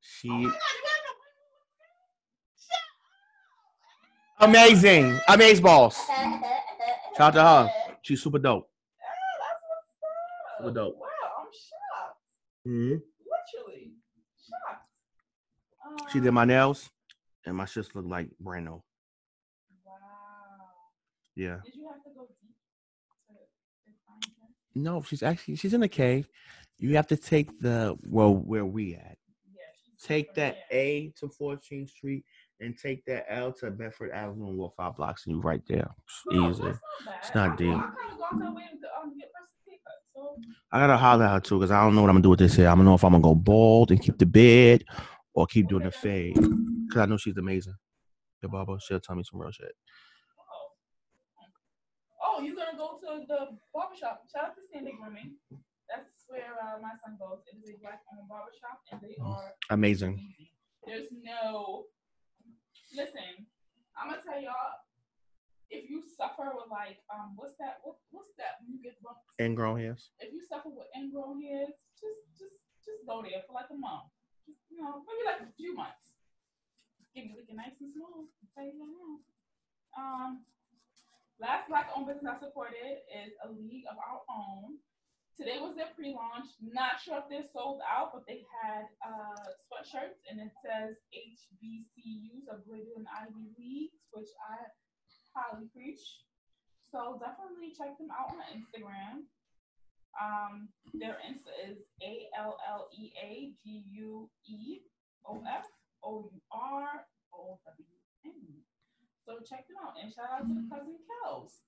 She Oh my God, you amazing, amazing boss. Shout Shout out to her. She's super dope. Yeah, that's what's up. Super dope. Wow, I'm shocked. hmm Literally shocked. Um, She did my nails, and my shits look like brand new. Wow. Yeah. Did you have to go deep to, to find her? No, she's actually she's in a cave. You have to take the well where we at. Take that. A to 14th Street and take that L to Bedford Avenue and walk five blocks and you right there. It's No, easy. not It's not deep. I kind of go to a way to get person pay cut. So I gotta holler at her too because I don't know what I'm gonna do with this hair. I don't know if I'm gonna go bald and keep the beard or keep doing the fade. Cause I know she's amazing. The barber, she'll tell me some real shit. Oh. Oh, you're gonna go to the barbershop. Shout out to Standing Grooming. That's where uh, my son goes. It is a black owned barbershop and they are Amazing. There's no listen, I'm gonna tell y'all if you suffer with like um what's that what, what's that when you get bumps? Ingrown hairs. if you suffer with ingrown hairs, just just just go there for like a month. Just, you know, maybe like a few months. Get me looking nice and smooth. I'll tell you that now. Um, last black owned business I supported is a league of our own. Today was their pre-launch. Not sure if they're sold out, but they had uh, sweatshirts and it says HBCUs are greater than Ivy Leagues, which I highly preach. So definitely check them out on Instagram. Um, their Insta is A L L E A G U E O F O U R O W N. So check them out and shout out to the cousin Kels.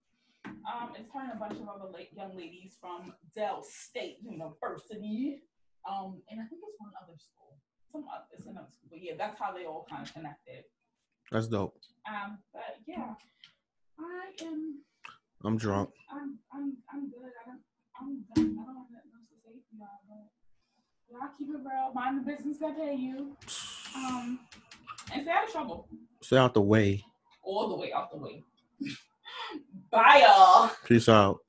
Um, it's her and a bunch of other late young ladies from Del State University. Um, and I think it's one other school. Some other, it's another school, but yeah, that's how they all kind of connected. That's dope. Um, but yeah, I am I'm drunk. I'm I'm I'm good. I don't I'm done. I don't have nothing else to say to y'all, but y'all keep it real. Mind the business that pay you. Um and stay out of trouble. Stay out the way. All the way out the way. Bye y'all. Peace out.